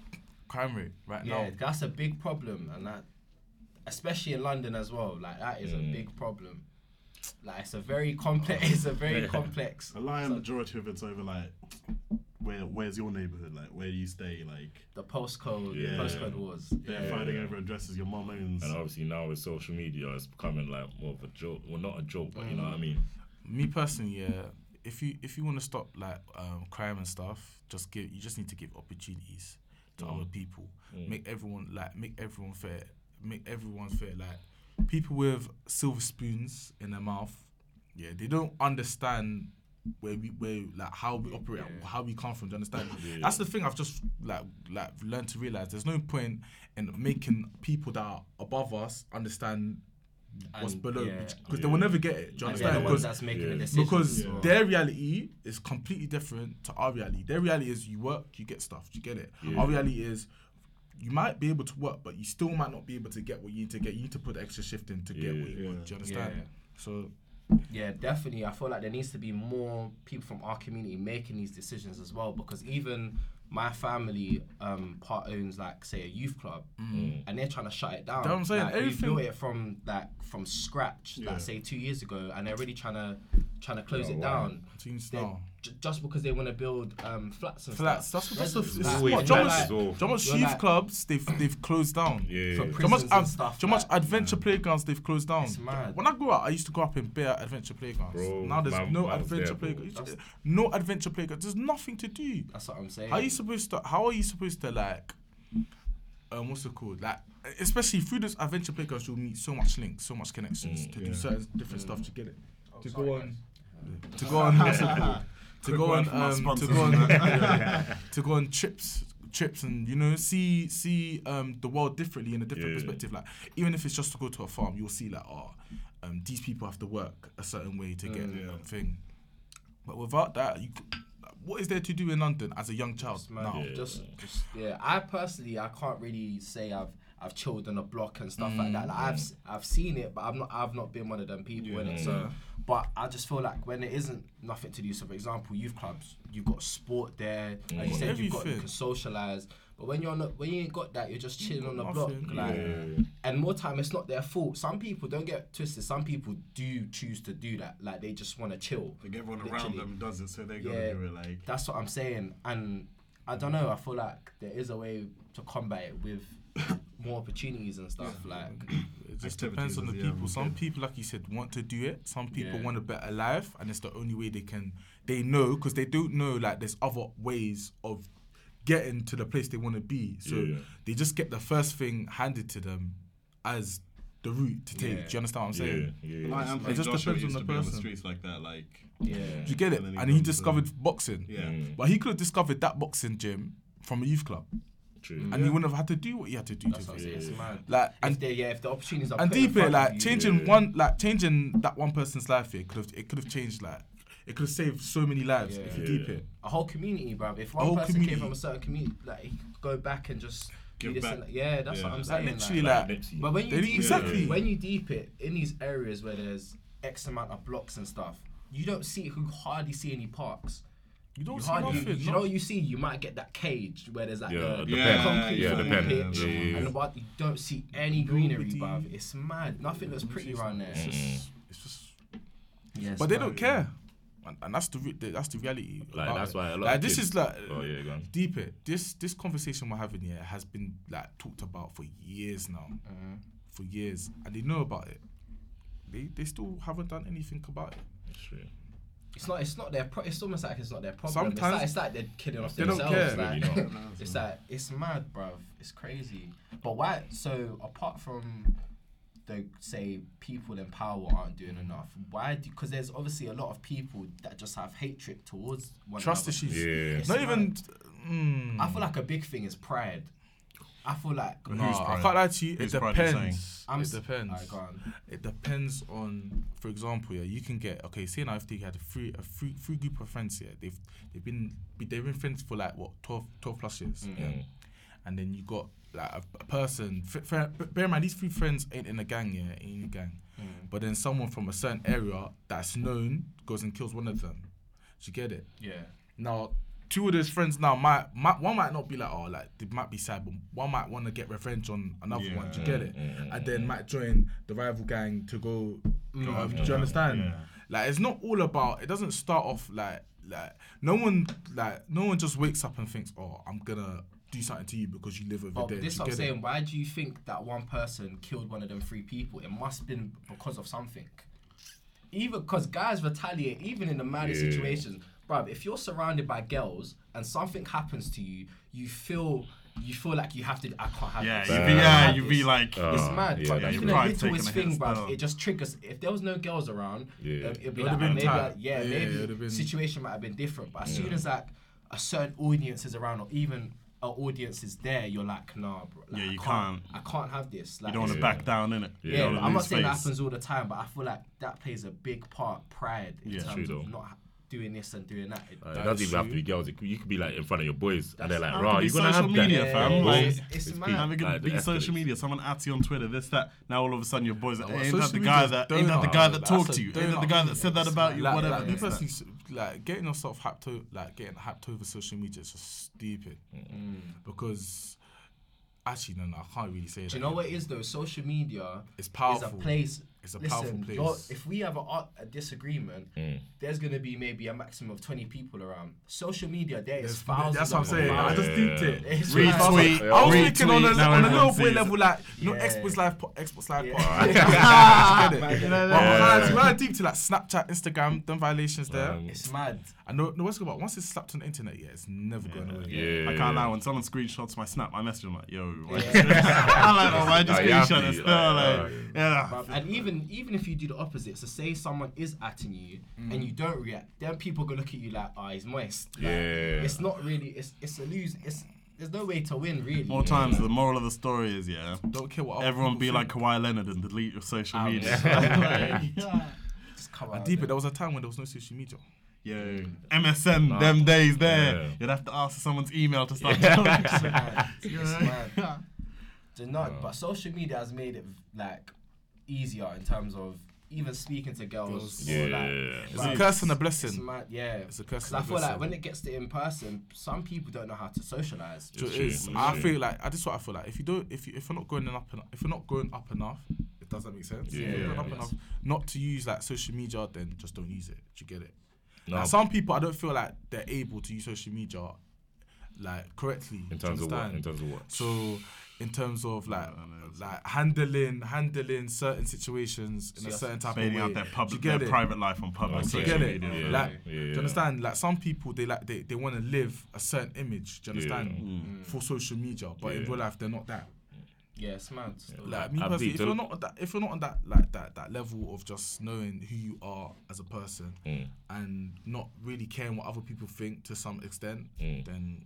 Crime rate right Yeah, now. that's a big problem, and that, especially in London as well. Like that is Mm. a big problem. Like it's a very complex. It's a very Yeah. complex. A lion so majority of it's over like, where where's your neighborhood? Like, where do you stay? Like, the postcode, Yeah. the postcode wars. they're Yeah. fighting over addresses your mom owns. And obviously now with social media, it's becoming like more of a joke. Well, not a joke, but you know what I Mm. mean. Me personally, yeah. If you if you want to stop like um, crime and stuff, just give you just need to give opportunities to Mm. other people. Mm. Make everyone like make everyone fair. Make everyone fair. Like people with silver spoons in their mouth, yeah, they don't understand where we where like how we operate, Yeah. how we come from. Do you understand? Yeah. That's the thing I've just like like learned to realize. There's no point in making people that are above us understand what's And, below yeah. because they will never get it. Do you And understand? the Because that's making yeah. the decisions. because as their reality is completely different to our reality. Their reality is you work, you get stuff, do you get it. Yeah. Our reality is you might be able to work, but you still might not be able to get what you need to get. You need to put extra shift in to get what you Yeah. want. Do you understand? Yeah. So Yeah, definitely. I feel like there needs to be more people from our community making these decisions as well because even my family um, part owns like say a youth club and they're trying to shut it down. That's what I'm saying, Like, we everything- built it from like from scratch, Yeah. like say two years ago, and they're really trying to trying to close Oh, it wow. down. Teams They- now. J- just because they want to build um, flats and Flats. stuff. That's what. That's the. Residents, It's like, Always what. John flats like- as well. John much You're youth like- clubs they've they've closed down. Yeah. For yeah. John much, prisons and stuff, John much like- adventure playgrounds they've closed down. It's mad. When I grew up, I used to go up in bare adventure playgrounds. Bro, now there's man- no man was adventure there, bro. playgrounds. No adventure playgrounds. There's nothing to do. That's what I'm saying. How are you supposed to? How are you supposed to like? Um, what's it called? Like, especially through this adventure playgrounds, you'll meet so much links, so much connections Mm, to yeah. do certain different stuff to get it. Oh, to sorry, go on, to go on, what's it called? to go on, um, to go on, yeah, to go on trips, trips, and you know, see see um the world differently in a different Yeah. perspective. Like, even if it's just to go to a farm, you'll see like, oh, um, these people have to work a certain way to get Mm. a thing. But without that, you, what is there to do in London as a young child Just, now? Yeah. just, just yeah. I personally, I can't really say I've I've chilled on a block and stuff like that. Like I've s- I've seen it, but I've not I've not been one of them people in it. So, but I just feel like when it isn't nothing to do. So, for example, youth clubs, you've got sport there. Like you Mm. said, you've got you can socialize. But when you're not, when you ain't got that, you're just chilling on the block. Like, Yeah. and more time, it's not their fault. Some people don't get twisted. Some people do choose to do that. Like they just want to chill. Like everyone around them does it, so they gotta Yeah. do it. Like That's what I'm saying. And I don't know. I feel like there is a way to combat it with more opportunities and stuff. Like It just depends on the is, yeah, people. Some people, like you said, want to do it. Some people Yeah. want a better life, and it's the only way they can. They know because they don't know like there's other ways of getting to the place they want to be. So Yeah. they just get the first thing handed to them as the route to take. Yeah. Do you understand what I'm Yeah, saying? yeah, I am. Um, it just Joshua depends on the to be on the person. streets like that. Like yeah, Do you get it? And he And he comes to- discovered boxing. yeah, But he could have discovered that boxing gym from a youth club, true. and he wouldn't have had to do what he had to do that's to. what I'm it. saying. It's Yeah. mad. Like And and if they, yeah, if the opportunities are and put deep it like you, changing Yeah. one like changing that one person's life here could have it could have changed like it could have saved so many lives if you Yeah. deep it a whole community, bruv. If one person community. came from a certain community, like go back and just Give do this back. and that. yeah, that's Yeah. what I'm Like, saying. literally, like, like, Nipsey. But when you deep exactly. it, when you deep it in these areas where there's X amount of blocks and stuff, you don't see you hardly see any parks. You don't You see hardly, nothing you no. know what you see? You might get that cage where there's like Yeah, the, the the concrete Yeah, the pen. pitch, Yeah, yeah, yeah. and but you don't see any greenery, Nobody- bruv. It's mad. Nothing looks pretty around there. it's just, it's just Yes, but they don't care and, and that's the, re- that's the reality Like that's it. why a lot like of this kids- is like Oh yeah, go on. deep it this this conversation we're having here has been like talked about for years now Mm-hmm. for years and they know about it they they still haven't done anything about it It's true. It's not. It's not their. Pro- it's almost like it's not their problem. it's, Sometimes like, it's like they're kidding off they don't themselves. care. Like, Really it's like it's mad, bruv. It's crazy. But why? So apart from the say people in power aren't doing enough, why? Because there's obviously a lot of people that just have hatred towards one trust another. issues Yeah. It's not mad. even mm, I feel like a big thing is pride. I feel like Who's no, I pride? can't lie to you. It pride are you saying? depends. I'm it depends. Alright, on. It depends on, for example, yeah, you can get okay. Say now if they had a free a free free group of friends here, they've they've been they've been friends for like what 12, 12 plus years, yeah? Mm. and then you got like a, a person. F- f- bear in mind, these three friends ain't in a gang, yeah, ain't in a gang. But then someone from a certain area that's known goes and kills one of them. Do you get it? Yeah. Now, two of those friends now might, might one might not be like oh like they might be sad, but one might want to get revenge on another one. Do you get it? And then might join the rival gang to go. um, do you understand? yeah. Like it's not all about. It doesn't start off like like no one like no one just wakes up and thinks oh I'm gonna do something to you because you live over But there. this Do I'm get it? saying. Why do you think that one person killed one of them three people? It must have been because of something. Even because guys retaliate, even in the maddest Yeah. situations. Bruv, if you're surrounded by girls and something happens to you, you feel you feel like you have to. I can't have Yeah, this. you I be, can't yeah, you this. be like, Uh, It's mad, yeah, but yeah, even you're the pride taking littlest thing, hit bruv, it just triggers. If there was no girls around, Yeah. it'd, it'd be It like, would've been maybe, tight. like, yeah, Yeah, maybe it would've been- situation might have been different. But as soon as like a certain audience is around, or even an audience is there, you're like, nah, bro. Like, Yeah, I you can't. I can't have this. Like, you don't want to back down in it. Yeah, but I'm not saying that happens all the time, but I feel like that plays a big part. Pride in terms of not ha- doing this and doing that. It- Uh, it doesn't is even have to be girls. It could, you could be like in front of your boys, and they're like, That "Raw, could you be gonna have social that?" media, fam. Yeah, Like, it's, it's peak. mad. Have a good Like, be social escalates. media. Someone at you on Twitter. This that. Now all of a sudden your boys. Like, ain't social that the guy is that ain't that the donut. guy that That's talked a to you? Ain't that the donut. guy that said that about you? like, Whatever. like, me this, that. personally, s- like getting yourself hyped, o- like getting hyped over social media is just stupid. Because actually, no, no, I can't really say that. Do you know what it is though? Social media It's is a powerful. place. It's a listen, powerful place. you're- if we have a, ar- a disagreement, Mm. there's gonna be maybe a maximum of twenty people around. Social media, there is There's- thousands. That's what I'm of saying. I just Yeah. deeped it. It's Retweet. I was retweet, thinking on a, now on a everyone little boy sees level, like, you know, Yeah. Xbox Live, po- Xbox Live Yeah. pod. Yeah. Get it? Yeah. But Yeah. when I deep to like Snapchat, Instagram, them violations there. Um, It's mad. I know, no, what's good about once it's slapped on the internet, yeah, it's never going away. yeah, I can't lie. When someone screenshots my snap, I message them like, "Yo, why Yeah. just I'm like, oh, why just No, you have screenshot to, it still?" like, Like, yeah. And even even if you do the opposite, so say someone is atting you and you don't react, then people go look at you like, ah, he's moist. Like, Yeah. It's not really. It's it's a lose. It's there's no way to win really. More times, the moral of the story is, yeah, Don't care what everyone be people like think. Kawhi Leonard and delete your social Out. media. Just come I out deep there. it. There was a time when there was no social media. Yeah, MSN, Nah. them days there. Yeah. You'd have to ask for someone's email to start. It's talking. mad. It's mad. Do not, but social media has made it like easier in terms of even speaking to girls. Girls. or, Yeah. like, It's It's Like, a curse and a It's blessing. mad, yeah. It's a curse Because and I a feel like when it gets to in person, some people don't know how to socialize. So it It's true, it's I true. feel like I just what I feel like. If you don't, if you if you're not going up enough, if you're not going up enough, it does that make sense. if Yeah, you're up yes. enough, not to use like social media, then just don't use it. Do you get it? No, Like, some people, I don't feel like they're able to use social media like correctly. in terms of what? In terms of what? So, in terms of like I know, it's- like handling handling certain situations in So a certain type of way. out their Do you public, get their it? private life on public Okay. Do you get it? Yeah. Like, Yeah, do you understand? Like some people, they like they, they want to live a certain image. Do you Yeah. understand? For social media, but in real life, they're not that. Yeah, it's mad. still. Like me personally, if you're not on that, if you're not on that like that that level of just knowing who you are as a person Mm. and not really caring what other people think to some extent, Mm. then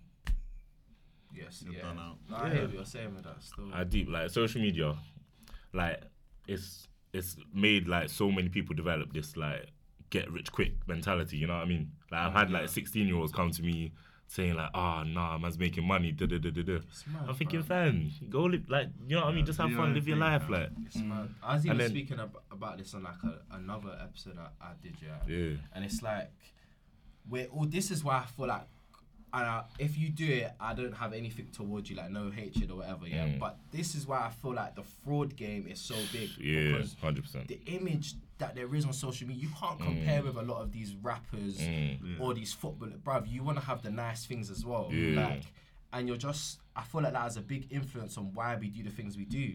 Yes, You're yeah. done out. No, I hear what you're saying with that still. I deep like social media, like it's it's made like so many people develop this like get rich quick mentality. You know what I mean? Like I've had like sixteen year olds come to me saying like, "Ah, nah, man's making money." Da da da da da. mad, I'm thinking, bruv. fam, go live like you know what I mean? Just have fun, live your life, fam. like It's mad. I was even then- speaking ab- about this on like a, another episode I, I did, yeah. yeah, And it's like, we're all. This is why I feel like, and I, if you do it, I don't have anything towards you, like no hatred or whatever, yeah. Mm. But this is why I feel like the fraud game is so big yeah, hundred percent. the image that there is on social media, you can't compare with a lot of these rappers Mm. or these footballers. Bruv, you want to have the nice things as well. Yeah. Like, and you're just, I feel like that has a big influence on why we do the things we do.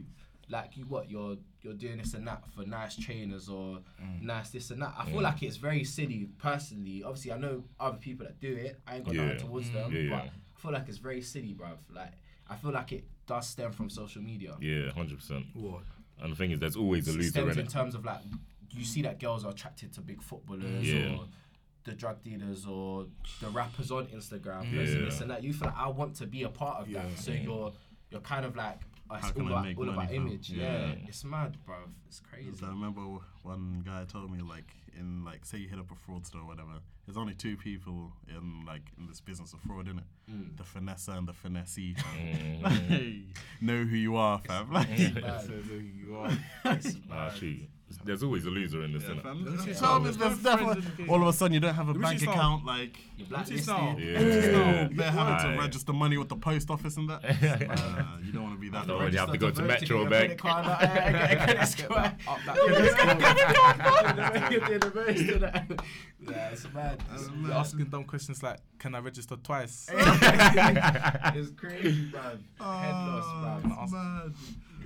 Like you, what you're you're doing this and that for nice trainers or Mm. nice this and that. I feel like it's very silly. Personally, obviously, I know other people that do it. I ain't got Yeah. nothing towards them, Yeah, yeah. but I feel like it's very silly, bruv. Like I feel like it does stem from social media. Yeah, hundred percent. what? And the thing is, there's always a It loser stems in in it. terms of like you see that girls are attracted to big footballers Yeah. or the drug dealers or the rappers on Instagram, Yeah. this and this and that. You feel like I want to be a part of Yeah. that. So you're you're kind of like it's How can all I about make all about money from- image. Yeah. Yeah. it's mad, bro. It's crazy. I remember one guy told me like in like say you hit up a fraudster or whatever. There's only two people in like in this business of fraud, innit? Mm. The finesser and the finessee. Mm. Like, know who you are, fam. Like, Mad. you are. It's Nah, mad. There's always a loser in this, yeah, innit? fam. Let me see Tell some. me There's there's definitely- the game. all of a sudden you don't have a Let bank account like You're Let me see blacklisted. some. Yeah. they're having to register money with the post office and that. Uh, you don't want to be that. No, you have to go to Register Metro vote Bank. get a card, get a credit score. You're doing the most of that. Yeah, it's mad. You're asking dumb questions like, "Can I register twice?" It's crazy, man. Head loss, man.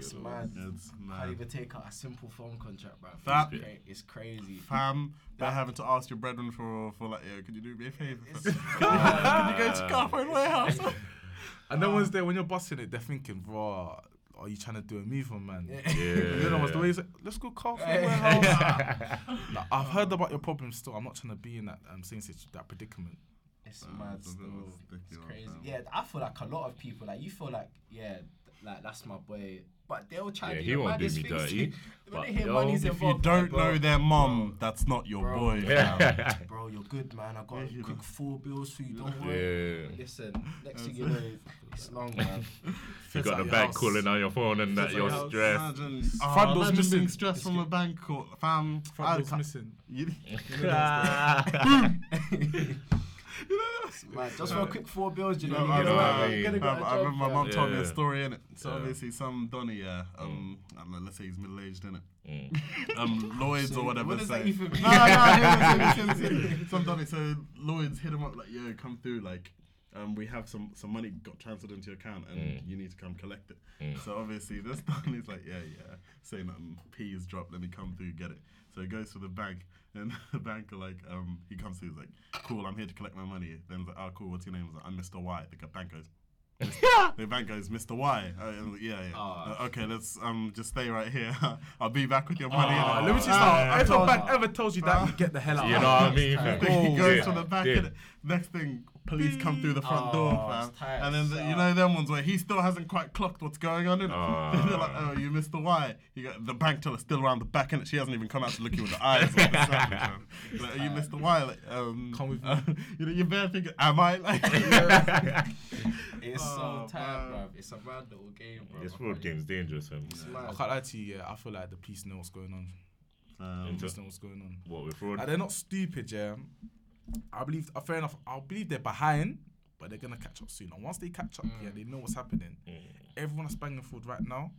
It's mad. It's mad. It's Can't even take out a simple phone contract, bro. That- It's, cra- it's crazy. Fam, they're having to ask your brethren for for like, yo, could you do me a favor? fam? Can you go to Carphone Warehouse? And no one's there when you're busting it. They're thinking, "Bro, are you trying to do a move on man?" Yeah. You know what's the way you say, let's go Carphone Warehouse. Like, I've heard about your problem still. I'm not trying to be in that um, same situ- that predicament. It's Fam, mad still. bit of a It's crazy. fam. Yeah, I feel like a lot of people, like, you feel like, yeah, like that's my boy. But they'll try Yeah, to he do won't do me dirty, When they hear yo, money's if If you don't bro, know their mom, that's not your Bro. boy. Yeah. bro, you're good, man. I got Yeah, to you cook know. four bills for you. Don't worry. Yeah. Listen, next thing you know, it's long, man. You got the bank house. calling on your phone and that you're house. stressed. Imagine, oh, Front door's missing. Stress from a bank or fam. I Front door's can't- missing. You, Man, just for a quick four bills, you know. No, you I, know, know. I You're mean, gonna I, get a I job, remember my fam. mum told me a story in it. So Yeah. obviously some Donny, yeah, um, I don't know, let's say he's middle aged, in it. Mm. Um, Lloyd's or whatever. What does say- that even mean? No, no, listen, listen, listen. Some Donny, so Lloyd's hit him up like, yo, come through, like. Um, we have some, some money got transferred into your account and Mm. you need to come collect it. Mm. So obviously this Donny's like, yeah, yeah, saying um, P is dropped, let me come through get it. So he goes to the bank and the banker like, um, he comes through, he's like, cool, I'm here to collect my money. Then he's like, oh, cool, what's your name? He's like, I'm Mr. Y. The bank goes, the bank goes, Mr. Y. Uh, I'm like, yeah, yeah. Ah. Uh, okay, let's um just stay right here. I'll be back with your money. Innit? let me just start. If a bank ever tells you that, you get the hell out. You know what I mean? fam? He goes Yeah. to the back Yeah. of it. Next thing, police come through the front door, Oh, fam. it's And then the, you know them ones where he still hasn't quite clocked what's going on in it. Ah. They're like, oh, you missed the Y. You got the bank teller's still around the back and. She hasn't even come out to look you in the eyes. Like, the circle, like, oh, you missed the Y. Like, um, Come with uh, you know, you're bare thinking, am I? Like, It's Oh, so tight, man. bro. It's a mad little game, bro. This I fraud can't- game's dangerous, fam. It's I can't lie to you. Yeah, I feel like the police know what's going on. um, Into- Police know what's going on. What with fraud? Like, they're not stupid, yeah. I believe, uh, fair enough. I believe they're behind, but they're gonna catch up soon. And once they catch up, yeah, they know what's happening. Mm. Everyone that's banging food right now.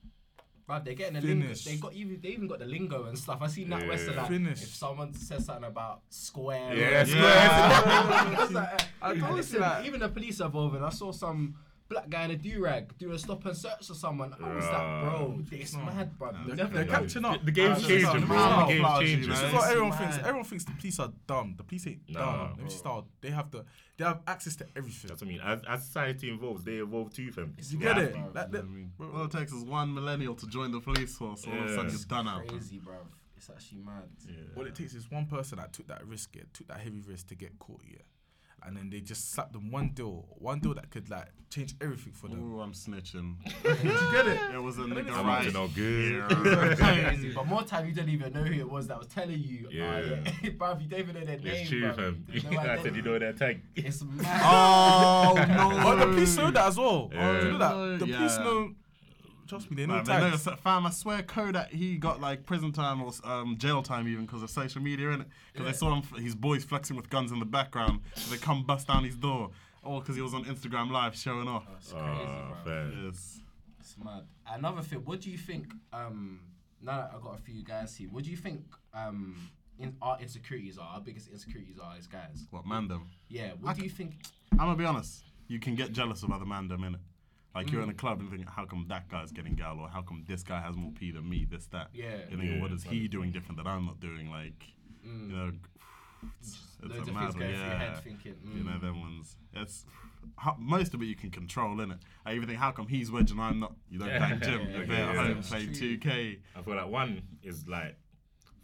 Bro, they're getting the lingo. Finish. They got even they even got the lingo and stuff. I seen that Yeah. West like Finish. if someone says something about square. Yeah, or- square. It's I and told listen, that. even the police are involved. And I saw some black guy in a do rag doing a stop and search for someone. I was like, bro, it's No. mad, bro. They're, they're catching up. The game's Uh, changing, this is bro. The game's Flashy, changing. This is man. what everyone mad. thinks. Everyone thinks the police are dumb. The police ain't Nah, dumb. bro. They just are. They have the. They have access to everything. That's what I mean. As, as society evolves, they evolve too, fam. You Yeah. get it? bro. Like, you know what I mean? All it takes is one millennial to join the police force. All of a sudden, Yeah. you're done out. Crazy, bro. It's actually mad. Yeah. All it takes is one person that took that risk, yeah, took that heavy risk to get caught, yeah, and then they just slapped them one deal, one deal that could like change everything for them. Ooh, I'm snitching. Did you get it? It was a nigga it's I'm right up to no good. Crazy. But more time, you don't even know who it was that was telling you. Yeah. Yeah. yeah. bro, you don't even know their name. It's true, bro. fam. I said you know that tag. It's mad. Oh no! But the police know that as well. Yeah. You know that the police Yeah. know. Trust me, they know Nah, they know, fam, I swear Kodak, he got like prison time or um, jail time even because of social media, innit? Because they saw him, his boys flexing with guns in the background. So they come bust down his door. All because he was on Instagram Live showing off. It's crazy, Oh, bro. Yes. It's mad. Another thing, what do you think? Um, now that I got a few guys here, what do you think? Um, in our insecurities are our biggest insecurities are as guys. What, man, them? Yeah. What I do you think? I'm gonna be honest. You can get jealous of other man, them, innit? Like you're in Mm. a club and think, how come that guy's getting gal, or how come this guy has more P than me? This that. Yeah. You think, Yeah, what is he doing different that I'm not doing? Like, Mm. you know, it's, it's Loads a of mad things one, going through your yeah. head, thinking. You know mm. them ones. It's how, most of it you can control, innit? I even think, how come he's wedging? and I'm not? You don't Yeah. bang gym. Yeah, You're yeah, there at yeah. home It's playing true. 2K. I feel like one is like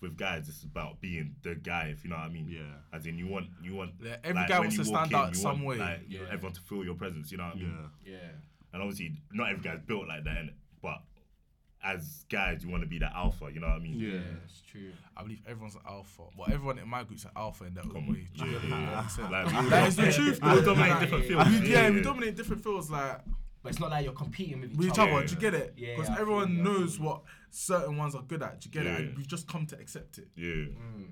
with guys, it's about being the guy, if you know what I mean. Yeah. As in, you want, you want. Yeah, every like, guy when wants you to walk stand in, out you some want, way. Like, you know, Yeah. everyone to feel your presence. You know what I mean. Yeah. Yeah. And obviously, not every guy's built like that, innit? But as guys, you want to be the alpha. You know what I mean? Yeah. Yeah, it's true. I believe everyone's an alpha. Well, everyone in my group's an alpha in their own Come way. on. Do Yeah, yeah, Like, we all That is the truth. We dominate different yeah, fields. we, yeah, we dominate different fields like But it's not like you're competing with each with each other. other. Do you get it? Yeah, Because I everyone you, knows you. what certain ones are good at. Do you get it? Yeah. And we've just come to accept it. Yeah. Mm.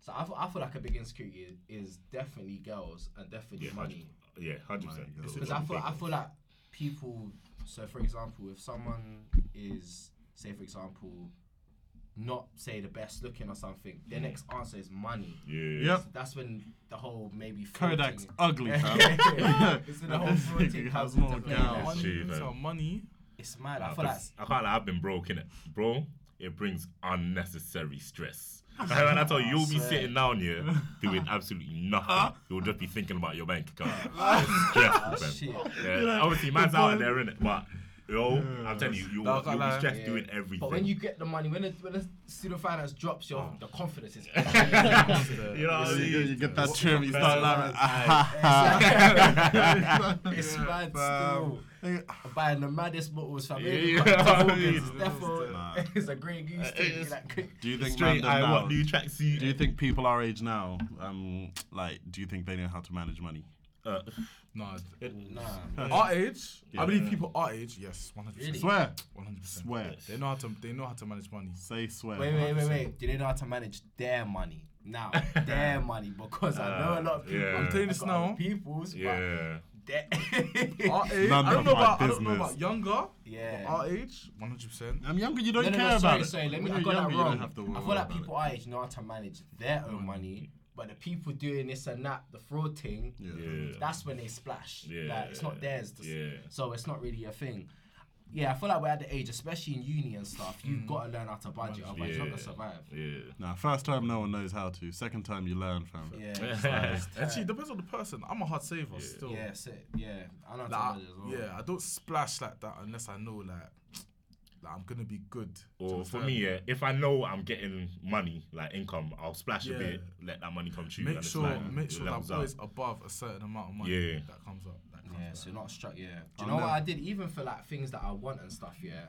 So I feel, I feel like a big insecurity is, is definitely girls and definitely Yeah, money. Yeah, hundred percent. Because I feel I feel like people. So for example, if someone is say for example, not say the best looking or something, their mm. next answer is money. Yeah. Yep. That's when the whole maybe fraud Kodak's thing- ugly, fam. It's when the whole fraud thing has more into play. gals. like, money true, brings man. money. It's mad. Nah, I feel like 'cause I can't lie, I've been broke in it, bro. It brings unnecessary stress. Like, when I tell you, you'll be sitting down here doing absolutely nothing. You'll just be thinking about your bank account. It's stressful, fam. shit. Yeah, obviously, man's out there in it, but yo, I'm telling you, you'll, No, I can't you'll be lie. stressed Yeah. doing everything. But when you get the money, when the, when the student finance drops, your Oh. the confidence is. you know what I You mean? get, you get that trim, you start laughing. it's mad Yeah, still. Buying the maddest bottles from Yeah, everybody. yeah, I Morgan's, mean, Defo, Nah. it's a Grey Goose thing. It's- Like, Do you think Straight London eye, now, what new tracksuit? Do you think people our age now, um, like, do you think they know how to manage money? Uh, Nah. nah. Our age, I Yeah. believe people our age, yes, 100%. Really? Swear, 100%. swear, They know how to. They know how to manage money. say swear. Wait, wait, wait, wait. Do they know how to manage their money? Now, their money, because I know a lot of people. yeah. I'm telling you I this now. People's, yeah. but Our age, None I don't of know my about. I don't know business. about younger. yeah. But our age, 100%. I'm younger. You don't no, no, care no, about sorry, it. sorry. Let me. When I you're got that younger, you don't wrong. have to worry I feel like about people our age know how to manage their own mm. money, but the people doing this and that, the fraud thing, it. Yeah. that's when they splash. Yeah. Like it's not theirs. to Yeah. So it's not really a thing. Yeah, I feel like we're at the age, especially in uni and stuff. You've mm. got to learn how to budget, otherwise you're not gonna Yeah. survive. Yeah. Nah, first time no one knows how to. Second time you learn, fam. Yeah, it's like, Actually, it depends on the person. I'm a hard saver still. yeah, it's it. Yeah, I know how to Like, budget as well. yeah, I don't splash like that unless I know like, like I'm gonna be good. Or for me, yeah, if I know I'm getting money, like income, I'll splash Yeah. a bit, let that money come true. Make and it's sure, like, make sure that levels boy above a certain amount of money Yeah. that comes up. That comes Yeah, back. so not struck. Yeah. Do you know what I did? Even for like things that I want and stuff. Yeah,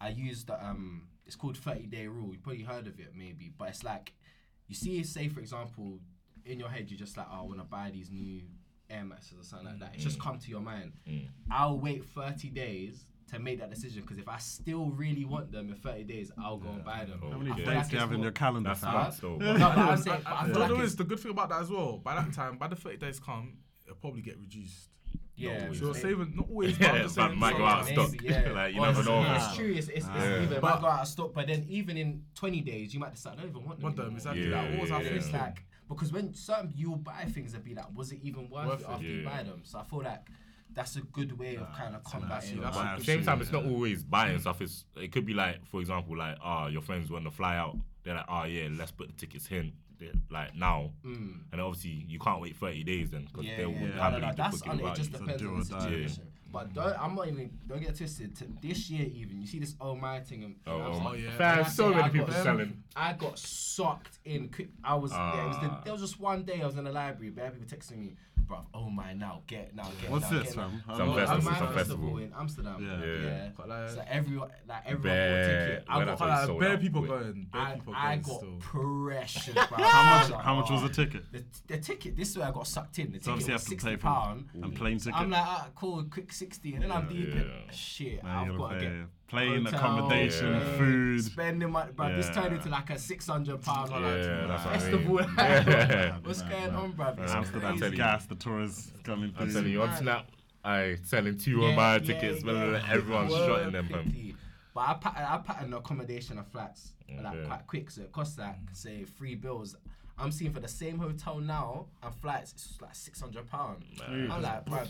I used the um. It's called thirty day rule. You probably heard of it, maybe. But it's like, you see, say for example, in your head you're just like, oh, I want to buy these new Air Maxes or something like that. It's just come to your mind. Mm. I'll wait thirty days. To make that decision, because if I still really want them in 30 days, I'll go and buy them. Oh, How many I yeah. feel days like do you have in your calendar, That's fam? smart. No, but I'm saying, but I feel the like is the good thing about that as well. By that time, by the 30 days come, it'll probably get reduced. Yeah, So you're saving not always, but I'm Yeah, just but saying might go out of stock. Maybe, yeah. Like, you Or never it's, know, yeah. It's true. It's, it's, it's Yeah. even But- might go out of stock, but then even in 20 days, you might decide I don't even want them. Want them, exactly. Yeah, like, what was yeah, I yeah. thinking? It's like because when certain you'll buy things and be like, was it even worth, Worth it it. after you buy them? So I feel like that's a good way of kind of combating. actually, it. But at the same time, it's not always buying stuff. It's it could be like, for example, like ah, your friends want to fly out. They're like, oh yeah, let's put the tickets in, They're like now. Mm. And obviously, you can't wait thirty days then because Yeah, they will yeah, no, happily no, no, that's book it it just depends on or the die. situation. But don't, I'm not even don't get twisted. To this year, even you see this oh my thing and Oh, I oh like, yeah. Fam, When I so many I people got- selling. I got sucked in. I was yeah, it was the, Ah. there was just one day I was in the library, bare people texting me, bruv, oh my now, get now, get What's now, this, get now. fam? Some How- festival, some my festival. in Amsterdam. Yeah. Yeah. Yeah. But like, So everyone, like everyone Bare- bought a ticket. I when got, I like, sold bare out people quick. going. Bare I, people I going got still. precious, bruv. How much? Like, How much was the ticket? The, the ticket, this is where I got sucked in. The So ticket obviously you was have to sixty pay for pound. and plane ticket. I'm like, ah, cool, quick sixty, and then I'm deep in Yeah. shit. Now you I've gotta got to pay get plane hotel, accommodation, yeah. food. spending money, bro. This turned into like a six hundred pound Yeah, like, that's what I festival. mean. Yeah. What's Nah, going nah. on, bruv? It's Nah, Amsterdam's telling crazy. you. gas. The tourists coming through. I'm telling you, on mad. Snap, I selling two Yeah, on my yeah, tickets, yeah. but everyone's Word shotting them, fam. But I pattern, I pattern the accommodation of flats like Okay. quite quick, so it costs like say three bills. I'm seeing for the same hotel now and flights, it's just like six hundred pound. I'm like, bruv,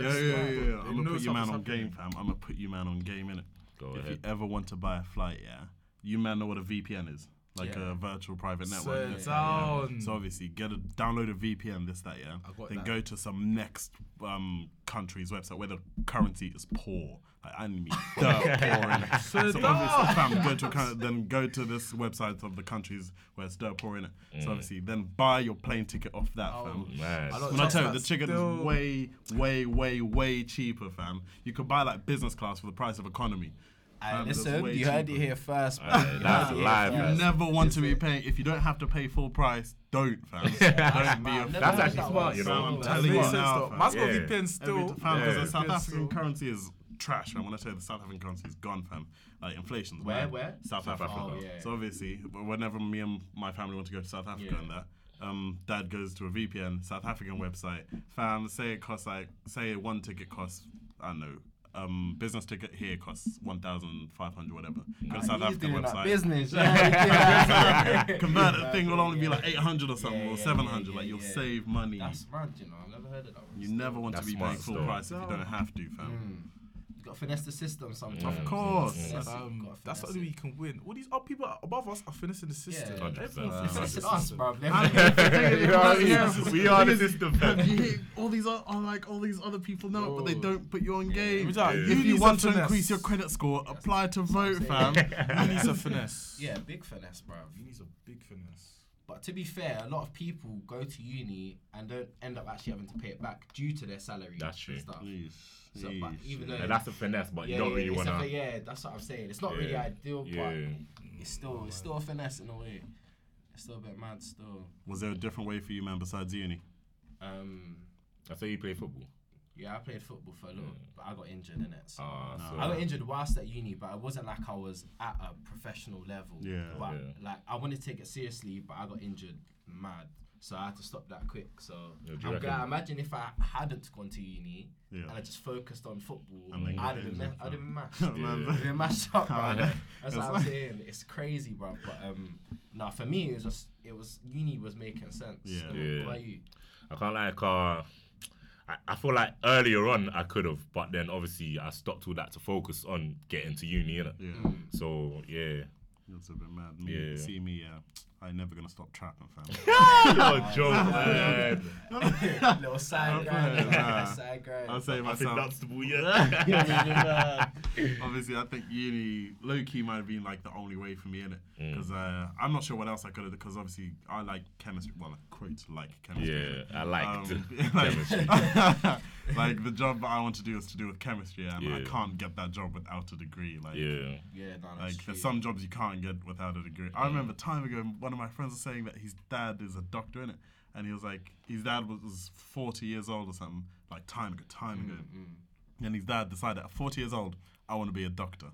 Yeah, yeah, yeah. yeah. I'm know gonna put you man on game, fam. I'm gonna put you man on game in it. Go If you ever want to buy a flight, yeah, you man know what a VPN is, like Yeah. a virtual private network. Sit yeah. down. So obviously, get a download a VPN, this that, yeah. I got Then that. go to some next um country's website where the currency is poor. Like I mean, dirt poor in it. So Sit obviously, fam, go to a coun- then go to this website of the countries where it's dirt poor in it. So obviously, then buy your plane ticket off that, fam. Nice. I don't When I tell you, the ticket still. is way, way, way, way cheaper, fam. You could buy like business class for the price of economy. Aye, listen, way you heard it here first. Man. You that's heard it here live, You never want to be Listen. paying. If you don't have to pay full price, don't, fam. don't be Man, a never That's actually that smart, you know. I'm telling you now, sense though. fam. Man's Yeah. VPN Every still. fam, because the South African currency is trash, man. When I tell you the South African currency is gone, fam. Like inflation's Where, mad. where? South, South Africa. Africa. Oh, yeah. So obviously, whenever me and my family want to go to South Africa Yeah. and that, um, dad goes to a VPN South African website. Fam, say it costs like, say one ticket costs, I don't know. Um, business ticket here costs one thousand five hundred, whatever. Go to South He's African doing that website. business. Yeah, yeah. Convert that thing will only be like eight hundred or something, Yeah, or seven hundred. yeah, like you'll yeah. save money. That's mad, you know. I've never heard of that. one. You never want That's to be paying full price if you don't have to, fam. Mm. You got to finesse the system sometimes. Of course. Finesse it, Um, that's the only way you can win. All these other people above us are finessing the system. Yeah. 100%. Everyone's It's finessing the us, system. bro. You know what I mean? We are the system, fam. All these are are like all these other people know it, but they don't put you on game. It's like, Yeah. you If you want to finesse. increase your credit score, apply to vote, fam. you need some finesse. Yeah, big finesse, bro. You need a big finesse. But to be fair, a lot of people go to uni and don't end up actually having to pay it back due to their salary. That's true. And stuff. Yeesh, So, but even yeah. though- And that's a finesse, but Yeah, you don't yeah, really want to. yeah, that's what I'm saying. It's not really ideal, Yeah. but it's still it's still a finesse in a way. It's still a bit mad still. Was there a different way for you, man, besides uni? Um, I say you play football. Yeah, I played football for a little, but I got injured in it. So. Ah, so I got injured whilst at uni, but it wasn't like I was at a professional level. Yeah. But Yeah. like I wanted to take it seriously, but I got injured mad. So I had to stop that quick. So Yeah, I'm reckon- glad. Imagine if I hadn't gone to uni Yeah. and I just focused on football, And I'd got have been, injured, I'd have been mashed. I'd have been mashed up, bro. That's what I'm like- saying. It's crazy, bro. But um, no, for me it was just it was uni was making sense. Yeah. So, Yeah. What about you? I can't like uh I, I feel like earlier on I could have, but then obviously I stopped all that to focus on getting to uni, innit? Yeah. So yeah. that's a bit mad. Me, Yeah. See me, yeah. I'm never gonna stop trapping, fam. Yo, joke, man. Little side grind, Nah. side grind. I'll say I think myself. that's the ball, yeah. Obviously, I think uni low key might have been like the only way for me in it Mm. because uh, I'm not sure what else I could have because obviously I like chemistry. Well, I quote like chemistry. yeah, I liked Um, chemistry. like, like the job that I want to do is to do with chemistry, and I Yeah. can't get that job without a degree. Like, Yeah. Yeah, no, that's like true. there's some jobs you can't get without a degree. I remember time ago, one of my friends was saying that his dad is a doctor in it, and he was like, his dad was, was 40 years old or something, like time ago, time ago, Mm, and his dad decided at 40 years old, I want to be a doctor.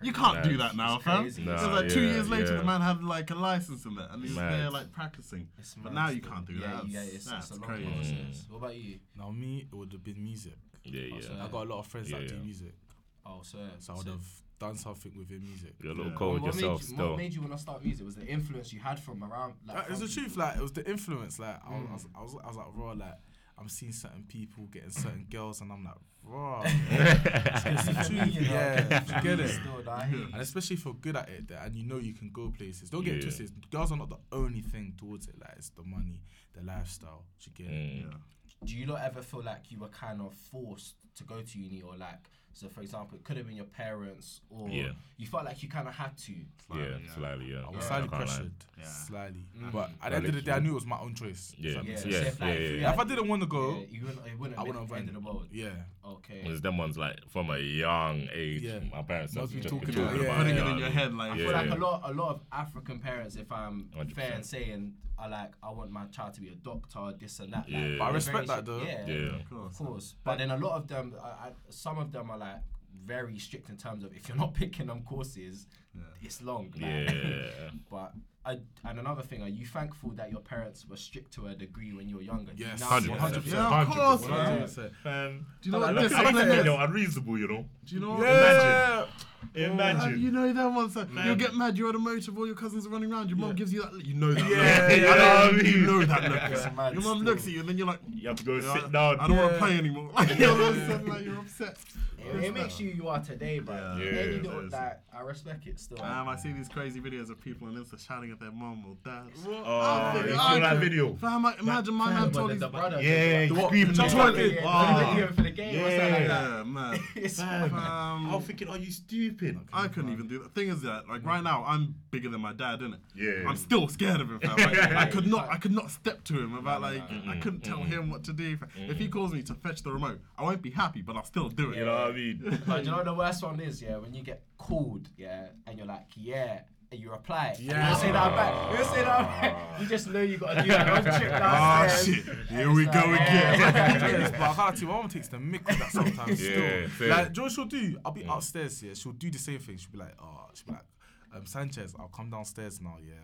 You can't do that now, fam. crazy. It was Nah, like two yeah, years later, yeah. the man had like a license in that, and he was Mad. there like practicing. It's But now you can't do yeah, that. Yeah, it's, that's it's a long crazy. process. What about you? Now me, it would have been music. Yeah, yeah. so- I got a lot of friends Yeah, that do music, Oh, so so I would have done something within music. You're a little Yeah. cold what, yourself made you, still. what made you want to start music? Was the influence you had from around? Like, Uh, it's from the truth. Like it was the influence. Like I, Mm. was, I was, I was like, raw. Like I'm seeing certain people getting certain girls, and I'm like, raw. it's the truth. You know, Yeah, okay, you get it. Still, though, I hear you. And especially if you're good at it, that- and you know you can go places. Don't get Yeah. twisted. Girls are not the only thing towards it. Like it's the money, the lifestyle. Do you get it? Mm. Yeah. Do you not ever feel like you were kind of forced to go to uni, or like, so for example, it could have been your parents, or Yeah. you felt like you kind of had to? Yeah, slightly, yeah. I was Yeah, slightly I can't lie. pressured, Yeah. slightly. Mm. But at the end of the day, I knew it was my own choice. if Yeah, that Yeah, makes so yeah, if, yeah, if yeah, yeah. If I didn't want to go, yeah, you wouldn't, it wouldn't I have wouldn't been have the end of the world. yeah. Okay. There's them ones like from a young age. Yeah. My parents Must have be been talking talking, about- about, yeah, Putting you it in your head mean? like, I Yeah. feel like a lot, a lot of African parents, if I'm 100%. fair in saying, are like, I want my child to be a doctor, this and that. Yeah. Like, But I they're respect very that though. Yeah, Yeah. Of course. of course. But then a lot of them, I, I, some of them are like very strict in terms of if you're not picking them courses, Yeah. it's long. Like, Yeah. But I, and another thing, are you thankful that your parents were strict to a degree when you were younger? Yes, 100%. 100%. Yeah, of course, 100%. man. 100%. Um, Do you know Like, what look, discipline I is? know, unreasonable, you know. Do you know what? Yeah. Imagine. You know that one, sir. Man. You'll get mad. You're at a motor, all your cousins are running around. Your mom gives you that. You know that. Yeah, look. yeah, I know, yeah. You know that look. It's mad Your mom still. looks at you, and then you're like, You have to go sit down. I don't want to play anymore. Like, you're all of a sudden, like, you're upset. It, it makes you who you are today, but Yeah. Yeah, any it that I respect it still. Um, I see these crazy videos of people on Insta shouting at their mom or dad. Oh, think you saw that video? Fam, I- imagine my man told his. the brother. Yeah, the, he's what- screaming the at toilet- yeah, the video for the game. or something like that. Yeah, man. It's Fam, Um, I was thinking, are you stupid? I couldn't even do that. The thing is that, like right now, I'm bigger than my dad, innit? Yeah. I'm still scared of him, fam. I could not, I could not step to him about No, no, like, I couldn't tell him what to do. If he calls me to fetch the remote, I won't be happy, but I'll still do it. You know what I mean? But you know what the worst one is, yeah, when you get called, yeah, and you're like, yeah, and you reply. Yeah. Yeah. You don't say that back. You don't say that back. You just know you gotta do that one trip Ah, downstairs. shit. Here it's we like, go yeah. again. but I can't to you, my mom takes the mick with that sometimes Yeah, still. same. Like, Joy, she'll do, I'll be upstairs, yeah, she'll do the same thing. She'll be like, oh, she'll be like, um, Sanchez, I'll come downstairs now, yeah.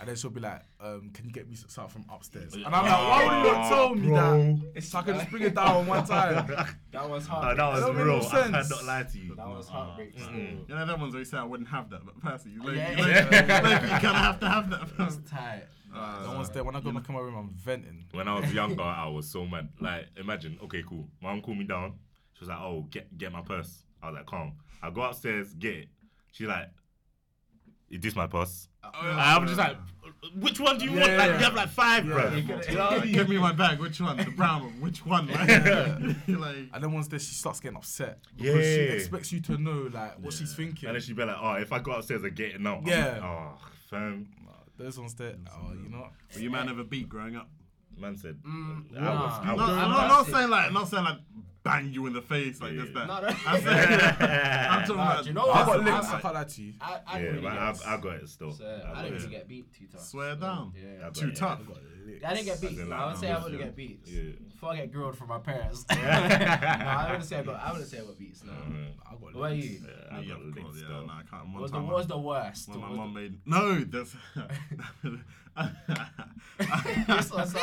And then she'll be like, um, can you get me something from upstairs? And I'm like, why would you not tell me Bro. that? So I can just bring it down one time. That was hard. that was don't make real. no I sense. cannot lie to you. That was heartbreak. still. You know that one's where you say I wouldn't have that, but personally, you, like, Yeah, you, yeah. like, you, like, you kind of have to have that. That's tight. No one's there. When I go back in my room, I'm venting. When I was younger, I was so mad. Like, imagine, okay, cool. Mom called me down. She was like, "Oh, get get my purse." I was like, "Calm." I go upstairs, get it. She's like, "Is this my purse?" I'm just like, "Which one do you want?" Yeah, Like, yeah. you have like five, bro. You You could- know what I mean? Give me my bag. Which one? The brown one. Which one? Like, like And then once there, she starts getting upset because she expects you to know like what she's thinking. And then she'd be like, "Oh, if I go upstairs and get it now," I'm Yeah. like, oh, fam. Those ones there. Oh, you know. what? Were you man ever beat growing up? Man said, Mm, I nah. was, I No, was, no, I'm not not saying- saying like, not saying like bang you in the face like this. That. No, no. I'm I'm talking about. do you know I got I- licks. I- I can't lie to you. I, I yeah, didn't really I, get, I got it still. so, I I didn't it. really get beat too tough. Swear down. Yeah. Too it. tough. I didn't get beat. As in, No, like, I would say I wouldn't with get beats. Yeah. Before I get grilled from my parents. no, I wouldn't say I got. I wouldn't say I got beats. No. Mm. I got What about licks. you? Yeah, I Yeah, got of licks yeah, still. no, I can't. What was the time what the worst? when my What mum made no, there's. This was so-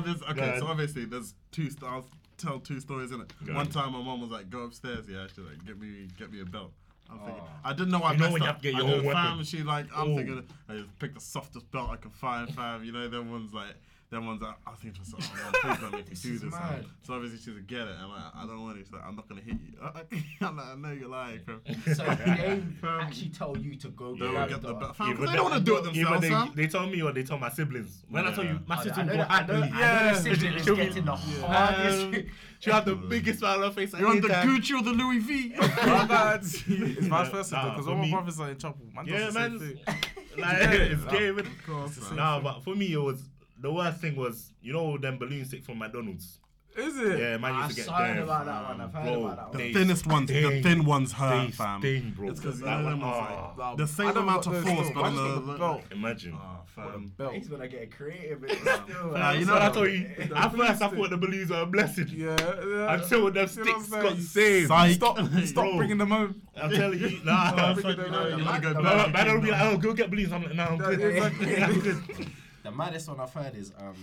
there's- okay, ahead. so obviously there's two. St- I'll tell two stories in it. Go One ahead. time my mom was like, "Go upstairs, yeah." She's like, "Get me, get me a belt." I'm thinking, Oh. I didn't know I You know messed when you up. have to get I your did, own fam, weapon. She like, I'm Oh. thinking, I just picked the softest belt I can find, fam. You know, them ones like. Them ones, I, I think to myself, man, please don't make me do this. mad. So obviously she's like, get it. I'm like, I don't want it. She's like, I'm not gonna hit you. I'm like, I know you're lying, fam. So they actually tell you to go They'll get the the belt, fam. 'cause Either They don't want to do it themselves, they, fam. they tell me or they tell my siblings. When I tell you, my I sister know, will go I know, I know happily. sibling is getting the hardest. Um, She had the biggest smile on her face. You're on the anytime. Gucci or the Louis V. I can't lie to you. It's vice versa Nah, though, because all my brothers are in trouble. Man Yeah, does the same man. Like, it's yeah. gay. Of course, man. Nah, but for me, it was the worst thing was you know them balloon sticks from McDonald's. Is it? Yeah, man I've used to get them. about that one. I've heard Bro, about that The one. They thinnest ones, the thin ones hurt, They fam. sting, bro. It's because That one- them ones oh, like the same amount of force, but on the the belt. Imagine. Oh, fam. Belt. He's gonna get creative still. Nah, you you know know, I that- told you. At first, I thought the balloons were a blessing. Yeah, yeah. Until them You know sticks got saved. Psych. Stop, stop bringing them home. I'm telling you, nah. Oh, nah. fuck, you know, you wanna go No. Man, don't be like, oh, go get balloons. I'm like, no, I'm good. Exactly. I'm good. The maddest one I've heard is um,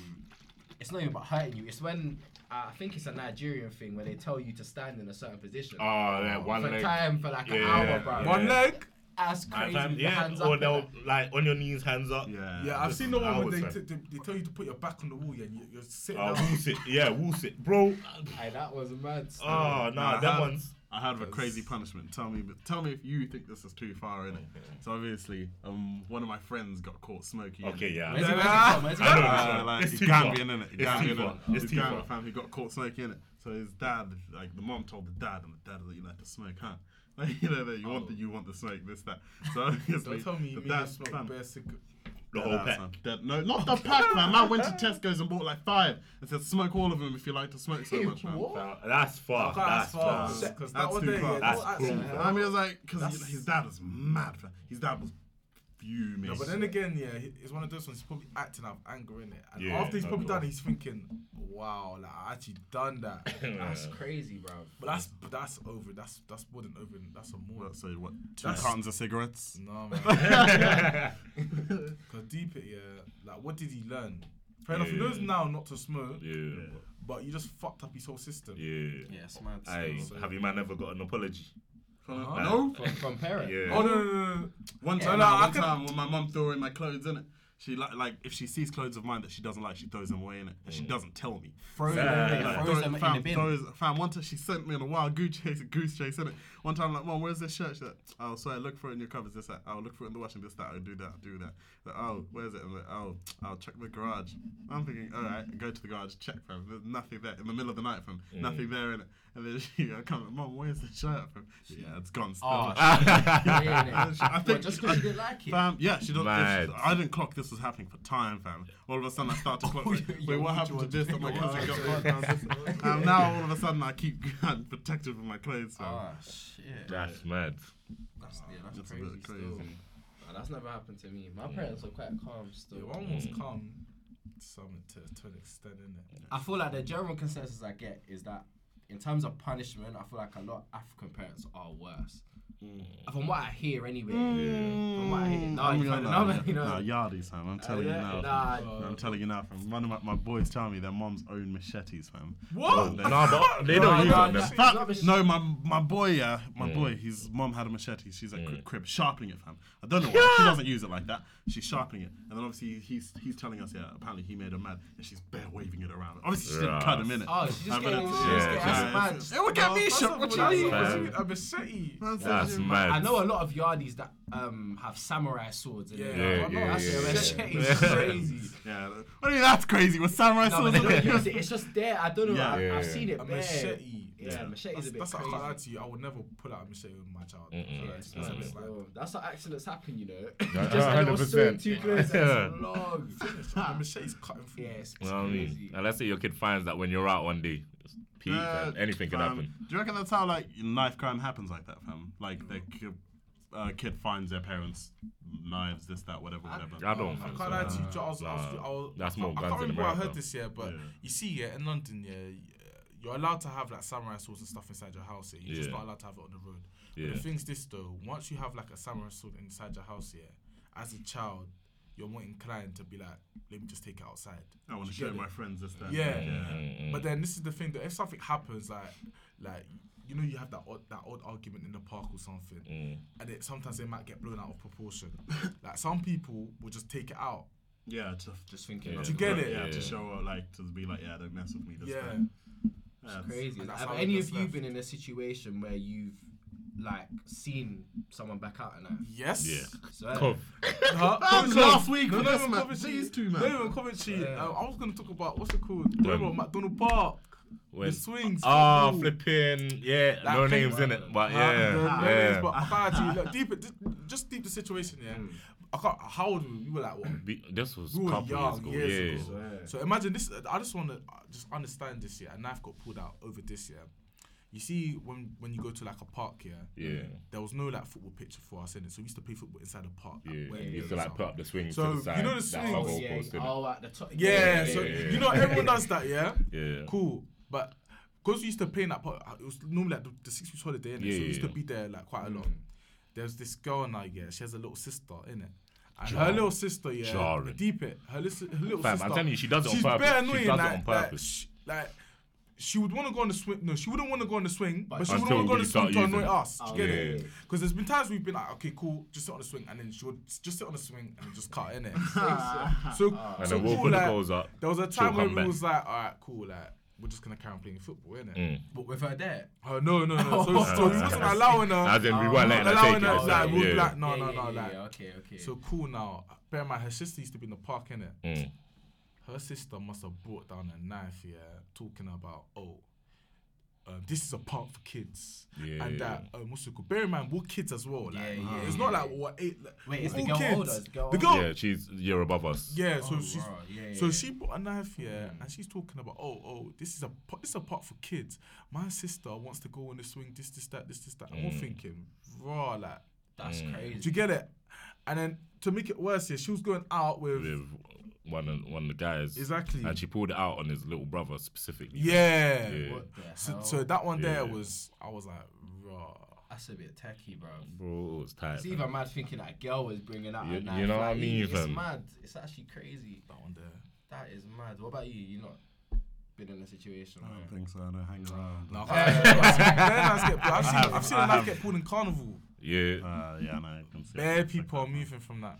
it's not even about hurting you. It's when uh, I think it's a Nigerian thing where they tell you to stand in a certain position Oh, yeah, one for leg. time for like an hour, bro. yeah. One leg. That's crazy. fam, with the yeah, hands or up they'll like on your knees, hands up. Yeah. Yeah, I've seen the one where they, t- they, they tell you to put your back on the wall, yeah, and you, you're sitting Oh, down. wall sit, yeah, wall sit, bro. that. Aye, that was mad. still. Oh no, Nah, that one's. I heard of a crazy punishment. Tell me, tell me if you think this is too far in it. So obviously, um, one of my friends got caught smoking. Okay, yeah. Where's it- Yeah. where's it from? Where's it I know Uh, like It's he's too far. Gambian, innit? It's Gambian, too far. It's He's too Gambian far. fam. He got caught smoking in it. So his dad, like the mom, told the dad, and the dad was like, "You like to smoke, huh?" Like, you know, that you want the you want the smoke, this that. So obviously, Don't tell me the you mean dad, you smoke fam, cigarette. The Dead whole pack. fam. Dead- no, not the pack, man. I went to Tesco's and bought like five and said, "Smoke all of them if you like to smoke so much, man." What? That's far. I That's ask far, far. because That's that one too day, far. yeah, That's no, cruel. I mean, it was like because his dad was mad. Fam. His dad was fuming. No, but then again, yeah, he- it's one of those ones. He's probably acting out of anger in it, and Yeah, after he's of probably done, it, he's thinking, "Wow, like I actually done that." That's crazy, bro. But that's but that's over. That's that's more than over. That's a more. What, so what? Two That's- cartons of cigarettes. No man. Cause deep it, yeah. Like, what did he learn? Fair enough. He knows now not to smoke, Yeah, but you just fucked up his whole system. yeah. Yeah, it's mad. Hey, still. have you man ever got an apology? From- Huh? No. From, from parent. Yeah. Oh no no no! no. One Yeah, time, no, one can- time when my mum threw in my clothes in it, she like like if she sees clothes of mine that she doesn't like, she throws them away in it, and she mm. doesn't tell me. Throw them, Nah, away, nah, throws Throw- them in fam, the bin. throws- fam, one time she sent me on a wild goose chase, goose chase in it. One time, like, mom, where's this shirt? She's like, oh, sorry, look for it in your cupboards. This, that. I'll look for it in the washing. This, that. I'll oh, do that. I'll do that. Like, oh, where's it? I'm like, oh, I'll check the garage. I'm thinking, all right, go to the garage, check, fam. There's nothing there in the middle of the night, fam. Nothing there in it. And then she, I come, mom, where's the shirt, fam? Yeah, it's gone. Still. Oh, I I think- just because you didn't like it. Fam, yeah, she doesn't. I didn't clock this was happening for time, fam. All of a sudden, I start to clock. Oh, like, Wait, what happened to this? That my cousin got. And now all of a sudden, I keep protected with my clothes, fam. Oh shit. That's mad. That's, yeah, that's, That's a crazy, bit crazy. Still. Nah, that's never happened to me. My mm. parents were quite calm still. Yeah, one was calm, some to, to an extent, innit? I feel like the general consensus I get is that in terms of punishment, I feel like a lot of African parents are worse. From what I hear, anyway. From what I hear. No, I'm you gonna- find- no, no, you know. no, yardies, fam. I'm telling you yeah, now. nah. fam. I'm telling you now, fam. One of my, my boys tell me their moms own machetes, fam. What? And they- No, but they don't use no, it. no. man. Fam, Not mach- no, my my boy, yeah, my Mm. boy, his mom had a machete. She's at Mm. crib sharpening it, fam. I don't know why she doesn't use it like that. She's sharpening it, and then obviously he's he's telling us, yeah, apparently he made her mad, and she's bare waving it around. Obviously she didn't cut him in it. Oh, she's just Uh, getting. it's- she's just yeah, getting- yeah, that's it's- mad. It would get me First shook. of What you mean? A machete. That's mad. I know a lot of yardies that um have samurai swords. In Yeah, it. Yeah, yeah, that's yeah, yeah. crazy. Yeah, what do you mean that's crazy? With samurai No, but swords? they don't use it. It's just there. I don't know. Yeah. I, Yeah. I've seen it A bare. machete. Yeah, machete's That's, a bit that's crazy. I can't lie to you. I would never pull out a machete with my child. Yeah, That's, it's that's, mad, that's like, bro. That's how accidents happen, you know. Yeah, Just a little 100%. swing too close. Yeah. That's long. machete's cutting through. Yeah, it's You know I mean? And let's say your kid finds that when you're out one day, it's peak, Yeah, anything can fam. happen. Do you reckon that's how like knife crime happens like that, fam? Like the kid, uh, kid finds their parents knives, this, that, whatever, whatever. I don't I can't so. lie to you. I was, I was, I was, that's more I guns can't remember where I America. heard this, yeah, but Yeah. you see, yeah, in London, yeah, you're allowed to have like samurai swords and stuff inside your house. Yeah, you're just not allowed to have it on the road. Yeah. But the thing's this though, once you have like a samurai sword inside your house, yeah, as a child, you're more inclined to be like, let me just take it outside. I want to show my friends this, that. Yeah. Mm-mm. But then this is the thing that if something happens, like, like you know, you have that odd, that odd argument in the park or something, Mm. and it sometimes they might get blown out of proportion. like some people will just take it out. Yeah, to, Just thinking. Yeah. of Do you get the- it? Yeah, Yeah. to show up, like to be like, yeah, don't mess with me. This, Yeah. that. Yeah, it's- crazy. Have any of you left. been in a situation where you've like seen someone back out a knife? Yes. Yeah. So, Cov. Huh? That was last week No, no, even. Coventry. These two, No, even Coventry. Yeah. Uh, I was gonna talk about what's it called? When? Remember McDonald Park. When- The swings. Ah, football. flipping. Yeah, Like no pink- names in it, but Uh, yeah. no yeah. names, but I look deep. Just, just deep the situation. Yeah. Mm. I can't. How old were we? We were like what? Be- this was We a were couple years ago. years yeah. ago. So imagine this. I just want to just understand this. Yeah, a knife got pulled out over this. Yeah. You see, when when you go to like a park, yeah, Yeah. there was no like football pitch for us in it, so we used to play football inside the park. like, Yeah, you used to like put up the swing So, to the you know the That's swings? our Oh, yeah, post, oh, at the top. Yeah, Yeah, so yeah, you know everyone does that, yeah. Yeah. Cool, but because we used to play in that part, it was normally like the, the six weeks holiday, innit? Yeah, so we yeah, used to be there like quite a lot. There's this girl now, yeah. She has a little sister, in it. And her little sister, yeah, Jarring. deep it. Her, lis- her little Fam, sister. I'm telling you, she does it on she's purpose. bare She annoying, does it like, on like, purpose. sh- like, she would want to go on the swing. No, she wouldn't want to go on the swing, but, she wouldn't want to go on the swing to annoy using us. Do you Oh, get yeah. it? Because there's been times we've been like, okay, cool, just sit on the swing, and then she would just sit on the swing and just cut in it. so, And so then we'll cool, put the like, goals up. there was a time where come we back. was like, all right, cool, like we're just gonna carry on playing football, innit? Mm. But with her there. Oh no, no, no. So, so we wasn't allowing her. As in, we Oh, weren't not letting her allowing take it. her, like, like, we'll yeah. like- No, yeah, no, yeah, no, yeah, like- yeah, okay, okay. So cool now. Bear in mind, her sister used to be in the park, innit? Mm. Her sister must have brought down a knife, yeah, talking about, oh, um, this is a park for kids. Yeah, and that, um, what's it called? Bear in mind, we're kids as well. Like, Yeah, yeah, it's yeah, not yeah. like what eight. Like, Wait, is we're the girl kids. older? Is the girl The girl, Yeah, she's you're above us. yeah. So Oh, she's right, yeah, yeah, So yeah. she brought a knife, yeah, Mm. and she's talking about, oh, oh, this is a po- this is a part for kids. My sister wants to go on the swing, this, this, that, this, this, that. And we're Mm. thinking, raw, like, That's Mm. crazy. do you get it? And then to make it worse, yeah, she was going out with, With one of one of the guys. exactly, And she pulled it out on his little brother specifically. yeah. Yeah. What the So, hell? so that one there Yeah. was, I was like, raw. That's a bit techie, bro. Bro, it's tight. It's fam. even mad thinking that girl was bringing out You- a you knife. know what I mean, It's fam? mad. It's actually crazy. That one there. That is mad. What about you? You not been in a situation I don't think so. I don't hang around. No, Yeah. get pulled. I've seen, I've seen a knife get pulled in carnival. Yeah. Uh, yeah, no, I can see. Bare people are moving from that.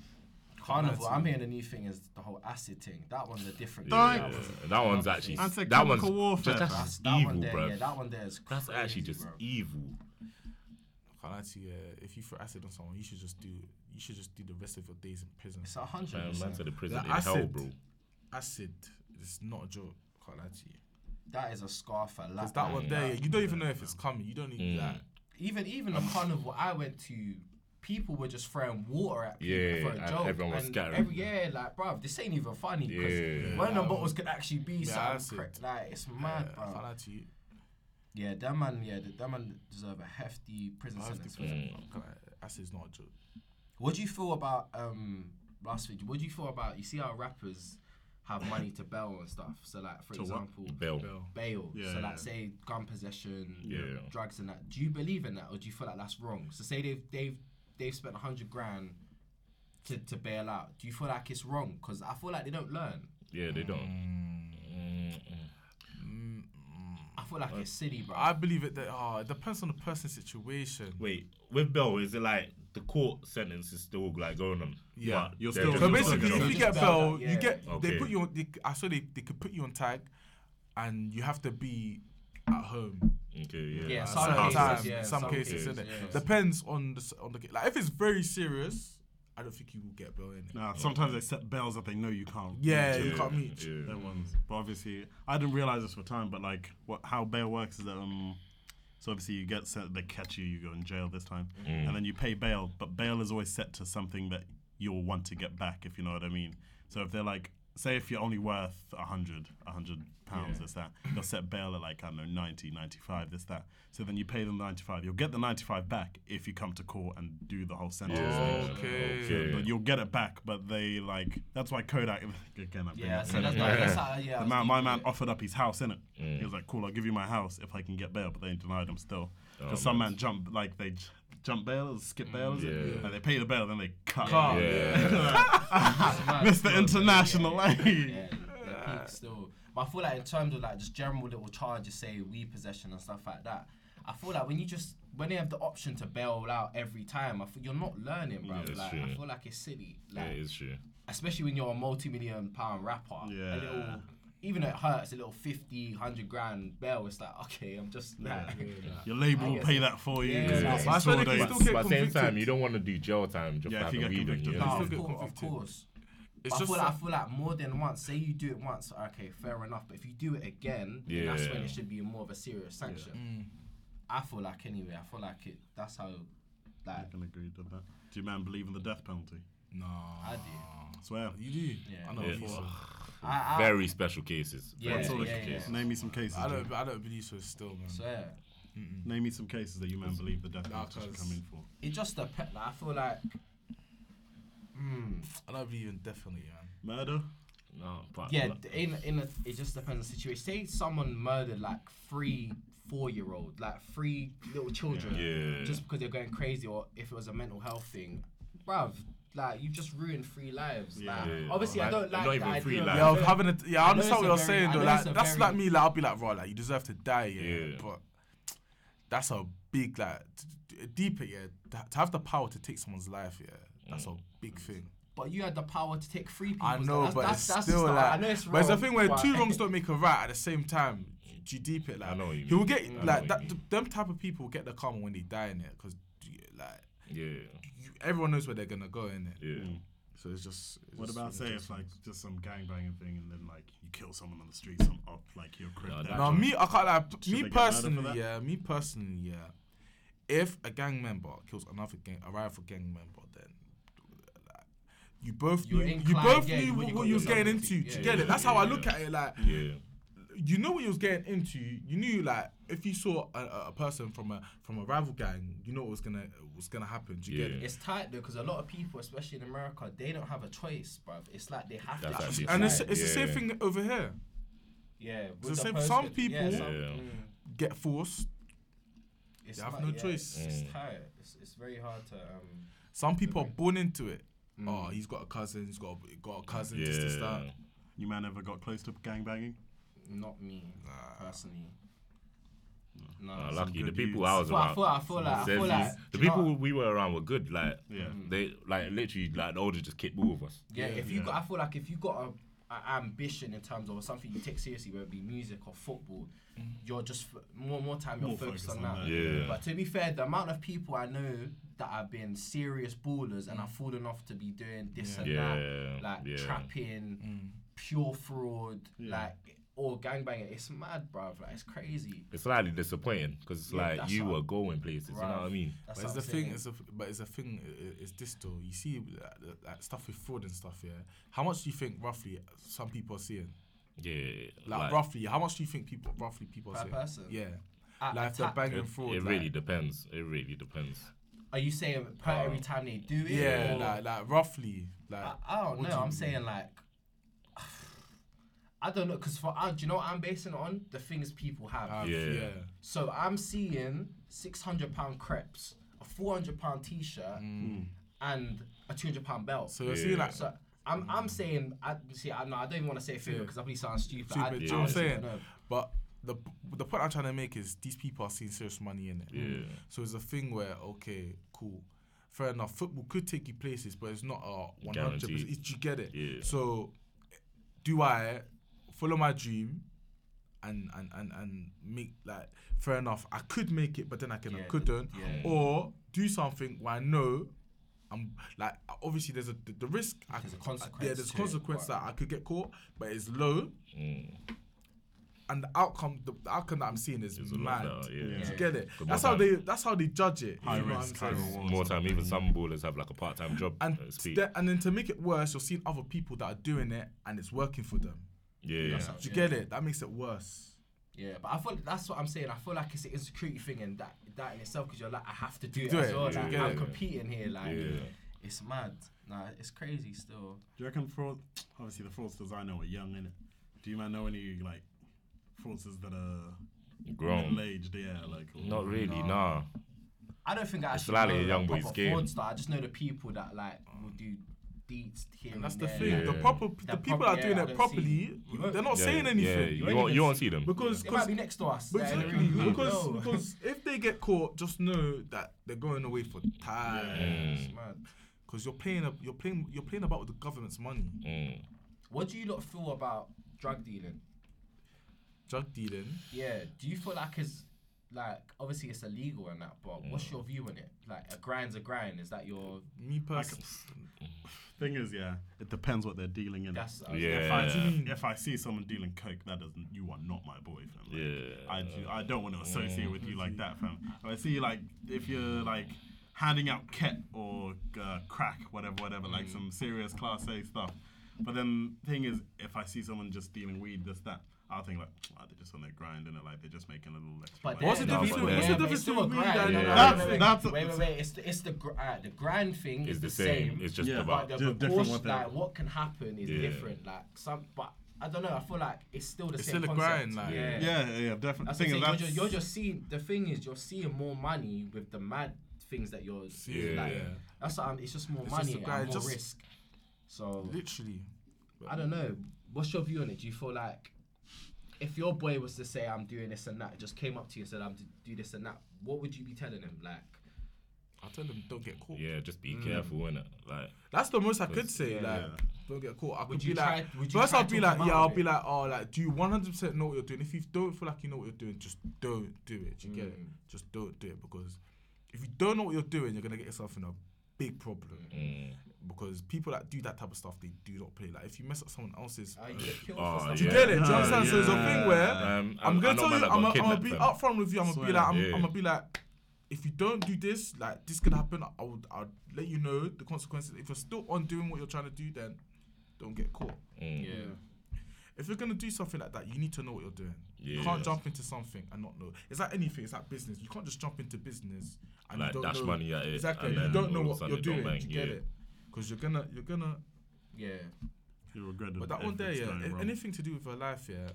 Carnival. I'm hearing the new thing is the whole acid thing. That one's a different. Yeah, Don't- That was- that one's actually I'd that one's chemical warfare, That's. That's that evil, one there. bro. Yeah, that one there is. That's actually just bro. evil. Can't lie to you, uh, if you throw acid on someone, you should just do you should just do the rest of your days in prison. It's a hundred Man, man to the prison The in hell, bro. Acid is not a joke. Can't lie to you. That is a scar for life. That one Mm. there, yeah, you don't even know if it's coming. You don't need Mm. that. Even even the carnival I went to, people were just throwing water at people Yeah, for a and joke. everyone was and scattering. Every, yeah, like bruv, this ain't even funny. 'cause Yeah. One of them Yeah. bottles could actually be Yeah, something acid. cra- like it's Yeah, mad, I bro. can't to you. Yeah, that man, yeah, that man deserve a hefty prison I sentence. put for Mm. that. it. Can't lie, Acid's not a joke. What do you feel about um last week? What do you feel about you see how rappers have money to bail and stuff? So like for To example, Bill. Bill. bail. Yeah, so yeah. like say gun possession, Yeah. drugs and that. Do you believe in that, or do you feel like that's wrong? So say they've they've they've spent a hundred grand to to bail out. Do you feel like it's wrong? Because I feel like they don't learn. Yeah, they don't. Mm, I feel like it's silly, bro. I believe it that oh, it depends on the person's situation. Wait, with Bell, is it like the court sentence is still like going on? Yeah, but you're still- So basically, if you get bail bail, out, you yeah. get they put you on. They, I saw they they could put you on tag, and you have to be at home. Okay, yeah. Yeah, at some certain cases, times, yeah, some some cases, cases, innit? yeah. Depends on the on the ca- like if it's very serious, I don't think you will get bail in it. Nah, sometimes they set bells that they know you can't. Yeah, reach. you can't meet. Yeah. Them ones. But obviously, I didn't realize this for time. But like, what how bail works is that um, So obviously you get sent, they catch you, you go in jail this time, Mm. and then you pay bail. But bail is always set to something that you'll want to get back, if you know what I mean. So if they're like, say if you're only worth a hundred, a hundred pounds, this that, they'll set bail at like I don't know 90, 95, this that. So then you pay them ninety five. You'll get the ninety five back if you come to court and do the whole sentence. Yeah. thing. Okay. Okay. But you'll get it back, but they like that's why Kodak again. I Yeah, so Kodak. that's, that's how, yeah. Man, my man it. offered up his house in it. Mm. He was like, "Cool, I'll give you my house if I can get bail," but they denied him still. Oh, Because some man. jumped like they j- jump bail, skip mm, bail, is it? Yeah. Like they pay the bail, then they cut. Cut. Yeah. Mr. International, like. Yeah, yeah, still. But I feel like in terms of like just general little charges, say weed possession and stuff like that. I feel like when you just when they have the option to bail out every time, I feel you're not learning, bro. Yeah, like true. I feel like it's silly. Yeah, it's true. especially when you're a multi-million pound rapper. Yeah. A little, even though it hurts, a little 50, 100 grand bail. It's like okay, I'm just like. Your label will pay that for you. Yeah, because you yeah. got But I swear they can still get But at the same time, you don't want to do jail time just Yeah, for if you having get weed on you. No, No, still of, get course, of course. It's But I feel like I feel like more than once. Say you do it once, okay, fair enough. But if you do it again, then that's when it should be more of a serious sanction. Mm. I feel like anyway. I feel like it. That's how, I can agree to that. Do you man believe in the death penalty? no. I do. Swear. You do. Yeah. I know. Yeah. before. So, I, I, Very special cases. Yeah, Very what's all the yeah, yeah. cases. Name me some cases. I don't. I don't believe so. Still, man. So yeah, Name me some cases that you man believe the death Nah, penalty should come in for. it just depends. Like, I feel like, hmm, I don't believe in definitely, man. Murder? No, but yeah. In in a, it just depends on the situation. Say someone murdered like three four year old, like three little children, Yeah. just because they're going crazy, or if it was a mental health thing, bruv. Like you just ruined three lives. Yeah. Like, Yeah. obviously, I don't like not the even idea three lives. Yeah, I of having a yeah, I know understand what you're very- saying though. know Like that's very- like me. Like I'll be like, raw, like you deserve to die, yeah. Yeah. But that's a big like t- t- deeper, yeah. To to have the power to take someone's life, yeah, that's a mm. big thing. But you had the power to take three people. I know, that's, but that's, it's that's still just, like. I know it's but it's the thing where but- two wrongs don't make a right at the same time. Do you deep it like? I know what you He will get I like what that. th- them type of people get the karma when they die in it because like Yeah, you, everyone knows where they're gonna go in it. yeah. So it's just. it's What just about say it's like just some gang gangbanging thing and then like you kill someone on the street, some up like your crib. No, No, me, I can't like Should me they get murdered for personally. Yeah, me personally. Yeah, if a gang member kills another gang, a rival gang member, then like, you both You're knew, you both yeah, knew what, you what you was getting into- into. Do yeah, you get yeah, it? That's how I look at it. Like Yeah, you know what you was getting into. You knew like if you saw a, a- a person from a from a rival gang, you know what was gonna was gonna happen. Do you get it? It's tight though, because a lot of people, especially in America, they don't have a choice, bruv. It's like they have That's to. actually And it's, Right. it's the same thing over here. yeah, the with same- some people- Yeah. mm, Get forced. it's They have like- no yeah, choice. It's, Mm. it's tight. It's, it's very hard to. Um, Some people are born into it. Mm. Oh, he's got a cousin. He's got a, got a cousin. This, this, that. yeah. You man ever got close to gangbanging? Not me ah. personally. Hmm. No. Uh, lucky the people youths. I was But I around. feel, I feel like, I feel like the do you know people we were around were good. Like Yeah. Mm-hmm. they, like literally, like the older just kicked ball with us. Yeah, Yeah, if you yeah. got, I feel like if you got a, a ambition in terms of something you take seriously, whether it be music or football, mm-hmm. you're just f- more more time you're More focused focused on on that. that, Yeah. But to be fair, the amount of people I know that have been serious ballers and have mm. fallen off to be doing this and Yeah, that, like yeah. trapping, Mm. pure fraud, Yeah. like or gangbanging, it's mad, bro. Like it's crazy. It's slightly disappointing because it's Yeah, like you what- were going places. You know what I mean? That's But it's what the I'm thing. saying. It's a, but it's a thing. i- Is this? You see like, the- like stuff with fraud and stuff. Yeah. How much do you think roughly some people are seeing? Yeah, Like, roughly, how much do you think people roughly people are Per seeing? person? Yeah. At like a if they're tap- banging It, fraud. it like, really depends. It really depends. Are you saying per Uh, every time they do it? Yeah. Like like roughly. Like I, I don't know. do I'm you- saying like, I don't know, cause for uh, do you know what I'm basing it on? The things people have. have, Yeah. yeah. so I'm seeing six hundred pound crepes, a four hundred pound t-shirt, and a two hundred pound belt. Mm. So you're Yeah. seeing like So I'm I'm saying I see I, no, I don't even want to say a figure Yeah. because I probably sound stupid. Stupid, I, do you know what I'm honestly saying? But the the point I'm trying to make is these people are seeing serious money in it. Yeah. So it's a thing where okay, cool, fair enough. Football could take you places, but it's not a 100. Guaranteed. percent You get it. Yeah. So do I follow my dream and and and and make like fair enough? I could make it, but then I can I couldn't. yeah. Or do something where I know. I'm like obviously there's a the, the risk. I, There's a I- consequence yeah, there's to it, consequence but- that I could get caught, but it's low. Mm. and the outcome, the, the outcome that I'm seeing is It's mad. better, yeah. Yeah. you get it? Good That's how time. they. That's how they judge it. High you know what risk, high reward. More time, even some ballers have like a part-time job. And speak. th- and then to make it worse, you're seeing other people that are doing it and it's working for them. Yeah, yeah. Do you get it? That makes it worse. Yeah, but I feel that's what I'm saying. I feel like it's an insecurity thing and that that in itself because you're like I have to do it Do as it, well. yeah, like, yeah, I'm yeah. competing here. Like Yeah. it's mad. Nah, it's crazy still. Do you reckon fraud? Obviously, the fraudsters I know are young, innit? Do you man know any like fraudsters that are Grown. middle aged? Yeah, like Not really, No. nah. I don't think I It's actually slightly know a young boy's proper game. fraudster. I just know the people that like will do deeds here And that's and the there. thing. The proper, the That people prob- that are doing yeah, it properly, see- they're not Yeah, saying yeah, anything. you, won't won't, you won't see- see them. Because, It might be next to us. like, Exactly. you don't Because because if they get caught, just know that they're going away for time. It's mad. Because you're playing a, you're playing you're playing about with the government's money. Mm. What do you lot feel about drug dealing? Drug dealing. Yeah, do you feel like it's like obviously it's illegal and that, but what's Mm. your view on it? Like a grind's a grind. Is that your Me personally, Thing is, yeah, it depends what they're dealing in. that's Yeah. If I, What do you mean? if I see someone dealing coke, that doesn't. You are not my boy, fam. Like, Yeah. I, do- I don't want to associate with you like that, fam. If I see like if you're like handing out ket or uh, crack, whatever, whatever, like Mm. some serious class A stuff. But then thing is, if I see someone just dealing weed, this that, I'll think like, oh, they're just on their grind and like they're just making a little extra. But. What's the difference No, between- what's the difference still a grind. and Yeah. another That's- thing? that's- wait, wait, wait. It's the, it's the gr- uh, the grind thing It's is the the same. same. It's just Yeah. about but Just the different proportion, what like what can happen is Yeah. different. Like some, but I don't know. I feel like it's still the It's same It's still a concept. grind, like- yeah. Yeah, yeah, yeah, definitely. Thing the is, thing. You're just, you're just seeing the thing is you're seeing more money with the mad things that you're Yeah. like. Yeah. That's what I'm, it's just more It's money a and more just- risk. So Literally. I don't know. What's your view on it? Do you feel like if your boy was to say I'm doing this and that, just came up to you and said I'm to do this and that, what would you be telling him? Like, I tell them don't get caught. Yeah, just be Mm. careful, innit? Like, That's the most I could say. yeah. like, Yeah. don't get caught. I Would could you be like, try- would you first I'll be like, yeah, I'll of be like, oh, like, do you 100% know what you're doing? If you don't feel like you know what you're doing, just don't do it. Do you get it? Mm. Just don't do it because if you don't know what you're doing, you're gonna get yourself in a big problem. mm, Because people that do that type of stuff, they do not play. Like, if you mess up someone else's, uh, you get killed Oh, for stuff. do you yeah. get it? Do you Yeah, understand? So it's a thing where um, I'm I gonna tell you, I'm, gonna- I'm gonna kidnapped, be fam. upfront with you. I'm gonna be like, I'm, Yeah. I'm gonna be like, if you don't do this, like this could happen. I would, I'll let you know the consequences. If you're still on doing what you're trying to do, then don't get caught. Mm. Yeah. If you're gonna do something like that, you need to know what you're doing. You Yeah. can't jump into something and not know. It's like anything. It's like business. You can't just jump into business and Like, you don't dash know money at it, exactly. and You don't know all of a what you're doing. bang, you get yeah. it? Because you're gonna, you're gonna. Yeah. You regret But that one there, everything's yeah, a- wrong. anything to do with her life, yeah.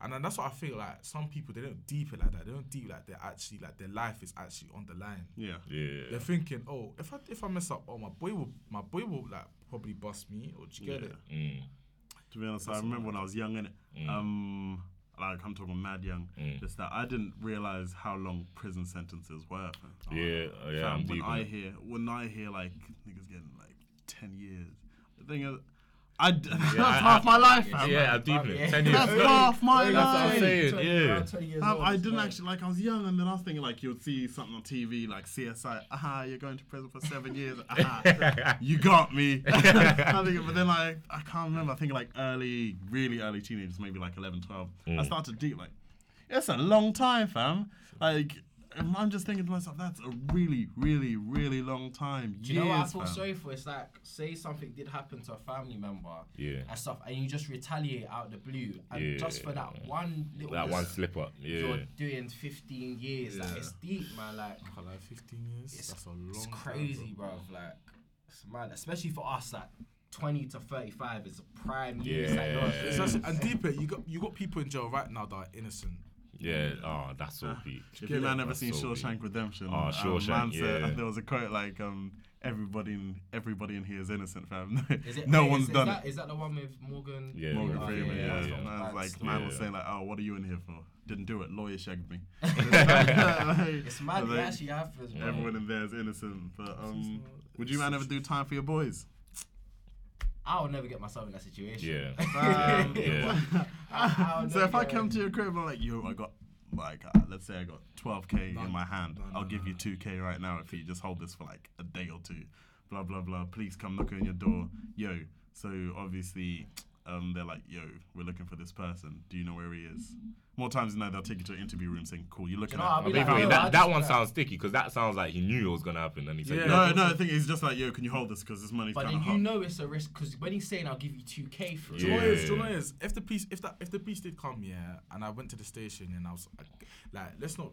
And then that's what I feel like. Some people they don't deep it like that. They don't deep like they're actually like their life is actually on the line. Yeah. Yeah. They're thinking, oh, if I if I mess up, oh my boy will my boy will like probably bust me or do you get Yeah. it? Mm, To be honest, I remember when I was young, and Mm. Um, like I'm talking mad young. Mm. Just that I didn't realize how long prison sentences were. fam. yeah, oh, yeah, Fam, I'm when. I hear when I hear like niggas getting like ten years, the thing is, I d- that's I- half I- my life, fam. Yeah, I'm deep in Yeah. Ten years. That's half my That's what I'm life. saying. Yeah. Fam, I didn't actually like. I was young, and then I was thinking like you would see something on TV like CSI. Aha, you're going to prison for seven years. Aha, you got me. I think, but then like I can't remember. I think like early, really early teenagers, maybe like 11, 12. I Mm. started deep like it's a long time, fam. Like and I'm just thinking to myself, that's a really, really, really long time. Do you know what I feel fam. sorry for? It's like say something did happen to a family member Yeah. and stuff, and you just retaliate out the blue, and just for that one little That one slip up. Yeah. you're Yeah. doing 15 years. Like it's deep, man. Like For like 15 years, it's, that's a long. it's time, crazy, bro. bro. Like it's mad, especially for us. Like 20 to 35 is a prime years. Like, Yeah. you're- It's actually, and deeper, you got you got people in jail right now that are innocent. Yeah. Oh, that's so deep. If you man ever seen so Shawshank deep. Redemption, Oh, um, Shawshank, man said, yeah. there was a quote like, um, "Everybody in everybody in here is innocent, fam. Is it, no wait, one's is, done is it." that, Is that the one with Morgan? Yeah, Morgan Oh, Freeman, yeah. yeah, yeah. Man was like, man was Yeah. saying like, "Oh, what are you in here for? Didn't do it. Lawyer shagged me." It's mad. Like, It actually happens, bro. Everyone in there is innocent, but um, would you man ever do time for your boys? I would never get myself in that situation. Yeah. Um, Yeah. I- I so if I come to your crib, I'm like, yo, I got like, uh, let's say I got 12k No, in my hand. no, no, I'll give you 2k right now if you just hold this for like a day or two. Blah blah blah. Please come knock on your door, yo. So obviously, um, they're like, "Yo, we're looking for this person. Do you know where he is?" More times than not, they'll take you to an interview room saying, "Cool, you're looking know, at." I'll like, wait, that, that one sounds sticky because that sounds like he knew it was gonna happen and he said, Yeah. yeah. no, no, I think he's just like, "Yo, can you hold this? Because this money's But kind then of you hot." know it's a risk because when he's saying I'll give you two k for it, Do you know what it is? Do you know Yeah. what it is? If the piece, if that, if the piece did come, yeah, and I went to the station and I was like, like, let's not.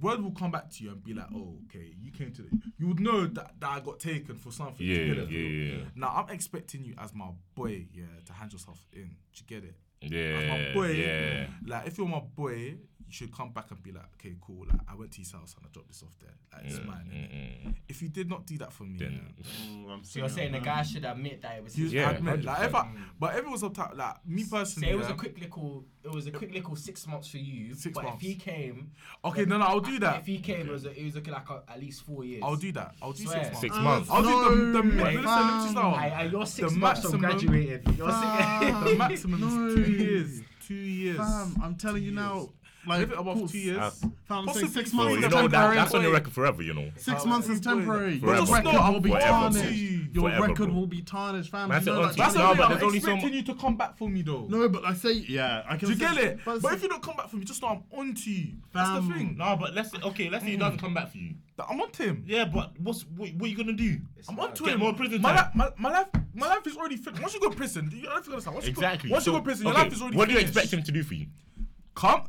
Word will come back to you and be like, oh, okay, you came to the. You would know that, that I got taken for something. Yeah, it? yeah, yeah. Now I'm expecting you as my boy, yeah, to hand yourself in. Do you get it? As Yeah, my boy, yeah. like if you're my boy, you should come back and be like, okay, cool. Like I went to his house and I dropped this off there. Like it's mm, mine. Mm-mm. If you did not do that for me, Then yeah, Oh, I'm So you're saying the guy should admit that it was his Yeah, admit, like if I, but if it was up top, like me personally, Say it was yeah, a quick little, it was a quick little six months for you. Six but months. if he came, Okay, no, no, I'll do that. If he came, it was, it was looking like a, at least four years. I'll do that. I'll do Swear. six months. Six months. I'll do the, the, No, listen, listen, listen, fam. I, I, you're six The months from maximum- graduating. You're six. the maximum No. is two years. Two years. Fam, I'm telling you now, like, If it above cool, two years, Uh, Fam, I'm saying Possibly six three months Well, is you know that, temporary. that's on your record forever, you know. Six months is temporary. Forever. Your record will be forever, bro. tarnished. Your Forever, record bro. will be tarnished, fam. Man You know on that- to- That's No, the thing. but I'm there's only so expecting mu- you to come back for me, though. No, but I say, yeah, I can. Do you say- get it? But, But, if you don't come back for me, just know I'm on to you. That's Fam. the thing. No, but let's say, okay, let's say he doesn't come back for you. That I'm on to him. Yeah, but what's what, what are you gonna do? I'm on to Get him. more prison my, time. li- my, my life, my life is already finished. Once you go to prison, you have to understand. Once Exactly. You go, once So, you go to prison, your okay, life is already What do you finished. expect him to do for you? Come,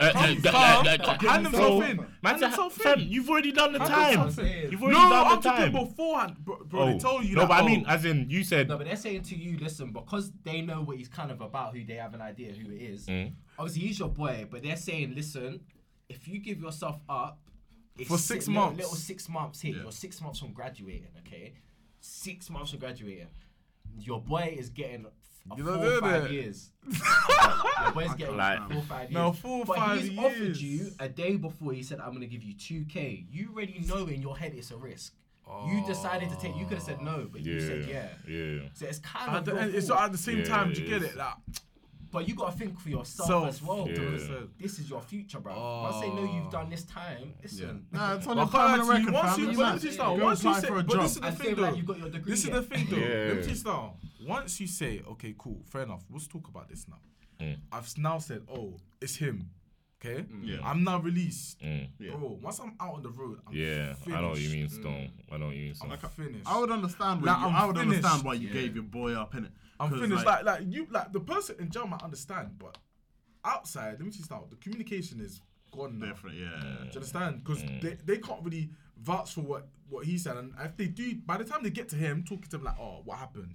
Uh, uh, hand himself in. Man, himself in. you've already done the time. You've No, already done I'm the talking beforehand, bro. bro Oh. They tell you no, that. but I oh, mean, as in, you said, No, but they're saying to you, listen, because they know what he's kind of about, who they have an idea who it is. Mm. Obviously, he's your boy, but they're saying, listen, if you give yourself up it's For six little- months. little six months here, Yeah. you're six months from graduating, okay? Six months from graduating, your boy is getting f- You four or five that. years. your boy's getting Like- four or five years. No, four or but five he's offered you a day before. He said, "I'm gonna give you two k." You already know in your head it's a risk. You decided to take. You could have said no, but you said yeah. yeah, yeah. So it's kind At of the, and it's at the same Yeah, time, do you get it? Like, But you gotta think for yourself Self. as well. Yeah. because This is your future, bro. Once they know you've done this time, listen. Nah, it's on Well, your permanent actually, record, once fam. you, You but might let me just say, start. Once you say, but this is the thing though. you got your degree This is the thing though. Let me just start. Once you say, okay, cool, fair enough. Let's talk about this now. Mm. I've now said, oh, it's him. Okay, mm. Yeah. I'm now released. Mm. Yeah. Bro, once I'm out on the road, I'm Yeah, I know what you mean, Stone. Mm. I know what you mean, Stone. I'm like, finished. I would understand. Like, Why you, I'm I would finished. understand why you Yeah. gave your boy up in it. I'm finished. Like, like you, like the person in jail might understand, but outside, let me just start. The communication is gone now. different, yeah. Do you understand? Because mm. they, they can't really vouch for what, what he said. And if they do, by the time they get to him, talking to him like, oh, what happened?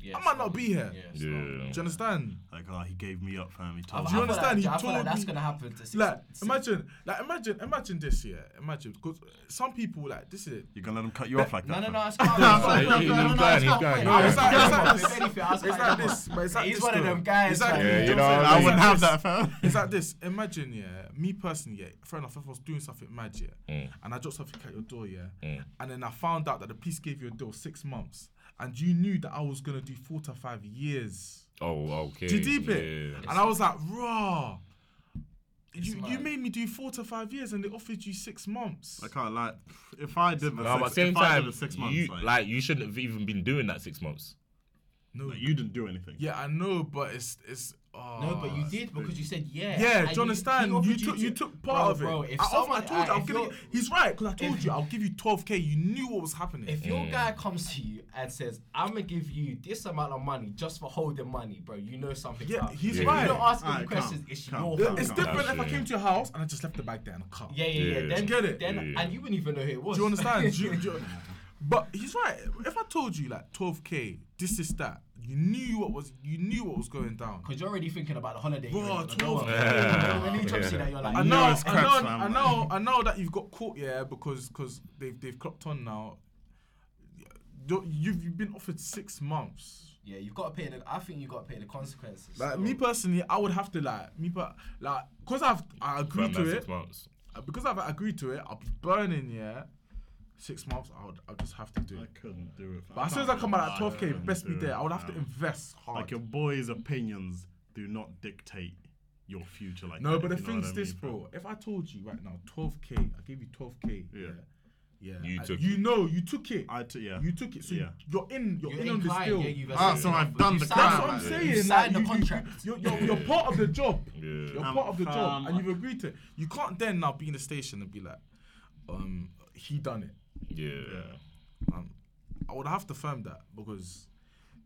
Yeah, I might not be here. Yeah, Yeah. Do you understand? Like, oh, he gave me up, fam. He I- told I me. you feel understand? Like, He I feel like told that's me- gonna happen to six, Like, six- imagine, like, imagine, imagine this, yeah. Imagine, because some people, like, this is it. You're gonna let him cut you off like No, that? no, fam? no, it's calm. No, it's he's No, no, no, going, he's calm. going. No, it's like- it's like If this. anything, I was It's like, like this, but it's like He's this one of though. them guys. Exactly. Yeah, you know I what I wouldn't have that, fam. It's like this. Imagine, yeah, me personally, yeah, fair enough, if I was doing something mad, yeah, Mm. and I dropped something at your door, yeah, Mm. and then I found out that the police gave you a deal six months, and you knew that I was gonna do four to five years. Oh, okay. Do you deep it? Yeah. And I was like, raw. It's You, you mad. made me do four to five years, and they offered you six months. I can't like. If I did the No, six, but same if I did time, the six months, you like, like you shouldn't have even been doing that six months. No, like, you didn't do anything. yeah, I know, but it's it's. Oh, No, but you did because you said yeah. Yeah, and do you understand? he You, took you took part Bro, of it. Bro, if I, someone, I told you, I'll if give you. He's right because I told if- you, I'll give you 12k. You knew what was happening. If your mm. guy comes to you and says, "I'm gonna give you this amount of money just for holding money, bro," you know something. Yeah, up. he's if right. You don't ask any Alright, questions. calm, It's calm, your calm, fault. it's calm. different if I came to your house and I just left the bag there in the car. Yeah, yeah, yeah. Yeah. Then Get it? Then and you wouldn't even know who it was. Do you understand? Do you- do you- but he's right. If I told you like 12k, this is that, you knew what was you knew what was going down. Because you're already thinking about the holiday. Bro, you're 12 on. Yeah. When he drops you that, you're like, I You know, know I cracks, know, fam. I know, I know that you've got caught, yeah, because because they've they've clocked on now. You- You've you've been offered six months. Yeah, you've got to pay the. I think you've got to pay the consequences. Like So- me personally, I would have to like me, but like because I've I agreed Fam, to that's it. six months. Because I've agreed to it, I'll be burning. Yeah, six months. I would. I'll just have to do I it. couldn't do it. fam. But as soon as I come out at 12k, best be there. I would have to invest hard. Like your boy's opinions do not dictate your future. Like no, that, but the if you know thing's what I this, mean, bro. If I told you right now, 12k, I gave you 12k. Yeah. Yeah. Yeah, You and took You it. know, you took it. I took yeah. You took it. So Yeah. you're in. You're, You're in on this inclined, deal. yeah, you've Ah, agreed. so I've You done the signed. That's what I'm Yeah. saying. You like, signed the you- you- contract. You're, you're, you're part of the job. Yeah. You're Um, part of the job, um, and you've agreed to it. You can't then now be in the station and be like, um, he done it. Yeah. Um, I would have to firm that because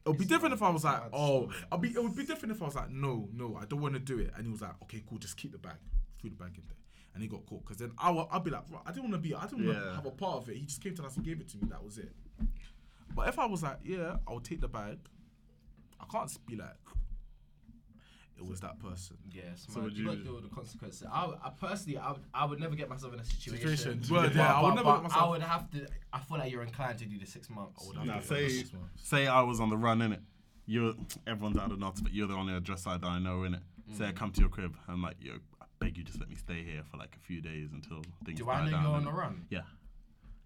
it would be different if I was like, oh. I'll be. It would be different if I was like, no, no, I don't want to do it, and he was like, okay, cool, just keep the bag, threw the bag in there, and he got caught. Because then I will, I'll be like, I didn't want to be, I didn't want to Yeah. have a part of it. He just came to us and gave it to me. That was it. But if I was like, yeah, I'll take the bag, I can't be like, it was that person. Yes, So man. would you, got you- to deal with the consequences. I, I personally, I would, I would never get myself in a situation. Situation. But- Word, yeah, I would but- never but get myself- I would have to. I feel like you're inclined to do the six months. I would have Nah, to say six months. say I was on the run in it. You're everyone's out of knots, but you're the only address side that I know in it. Say Mm. I come to your crib, I'm like, yo, I beg you, just let me stay here for like a few days until things. Do I know down you're on innit? the run? Yeah.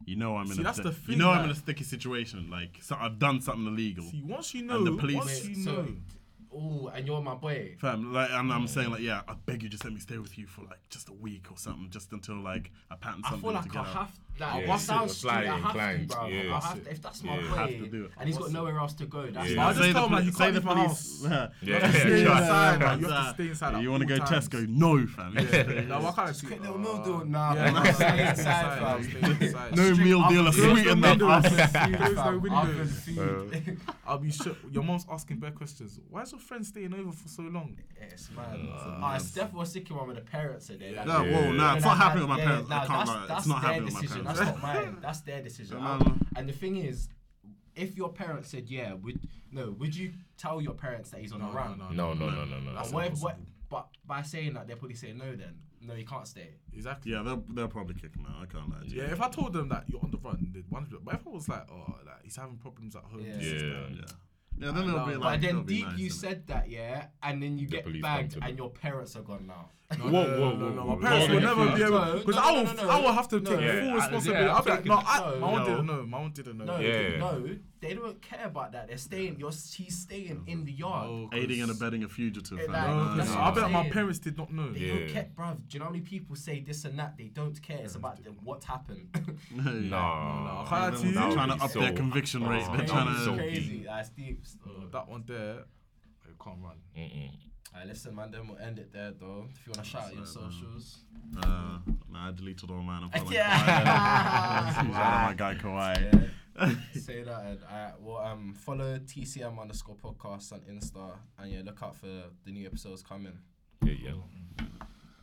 You know I'm in See, a that's sti- the you thing, know I'm in a sticky situation. Like so I've done something illegal. See, once you know, And the police- once you so, know. Oh, and you're my boy. Fam, like, and I'm saying like, yeah, I beg you, just let me stay with you for like just a week or something, just until like I pattern I something feel like I together. have. Like, Yeah, it sounds it's slightly. I have inclined, to, bro. yeah. I have to, if that's my Yeah. boy, Have to do it. and he's got nowhere else to go. That's Yeah. my I just say tell him, like, you can't the leave my police. Yeah. You have to stay Yeah. inside. You have to stay inside. at You want to go times. Tesco? No, fam. No, I can't Just see. quick little meal uh, deal. Nah, yeah, bro, no, stay inside, fam. No meal deal, a sweet no enough. windows. us. Close no Fam, windows. oven food. I'll be sure. Your mom's asking bad questions. Why is your friend staying over for so long? Yes, man. Ah, it's definitely a sticky one with the parents in there. No, whoa, nah, it's not happening with my parents. I can't that's, lie. It's not their happening with my decision. parents. That's not mine. That's their decision. Yeah, I- and the thing is, if your parents said yeah, would no, would you tell your parents that he's on No, the run? no, No, no, no, no, no. And what if, what, but by saying that, they're probably saying no. Then no, you can't stay. Exactly. Yeah, they'll, they'll probably kick him out. I can't lie. to you. Yeah, if I told them that you're on the run, they'd want. But if I was like, oh, like he's having problems at home, Yeah. this is Yeah. that. Yeah. Yeah, then they'll be like. but then they'll be deep, nice, you innit? said that, yeah, and then you The get police come bagged, to and your parents are gone now. No, Whoa, no, whoa, no, whoa, no, no. whoa, My parents whoa. will never be able No, because no, I will, no, no. I will have to take Yeah, full responsibility. yeah, I'll be I'm like, no, I, thinking- my mom didn't know. My mom didn't know. No, Yeah. no, they don't care about that. They're staying. You're he's staying in the yard. Oh, 'cause- Aiding and abetting a fugitive. Like, No, That's no, what I bet my parents did not know. They Yeah. don't care, bruv. Do you know how many people say this and that? They don't care. It's about the, what happened. Yeah. No, no, I They're trying to up be their conviction rate. oh, They're trying to. so crazy. That's deep. That one there, you can't run. Alright, listen, man. Then we'll end it there, though. If you wanna shout out your socials. Uh, nah, I deleted all mine. I'm following Yeah. Kawhi. My guy Kawhi. Yeah. Say that. And, alright, well, um, follow TCM underscore podcast on Insta, and yeah, look out for the new episodes coming. Yeah, yeah.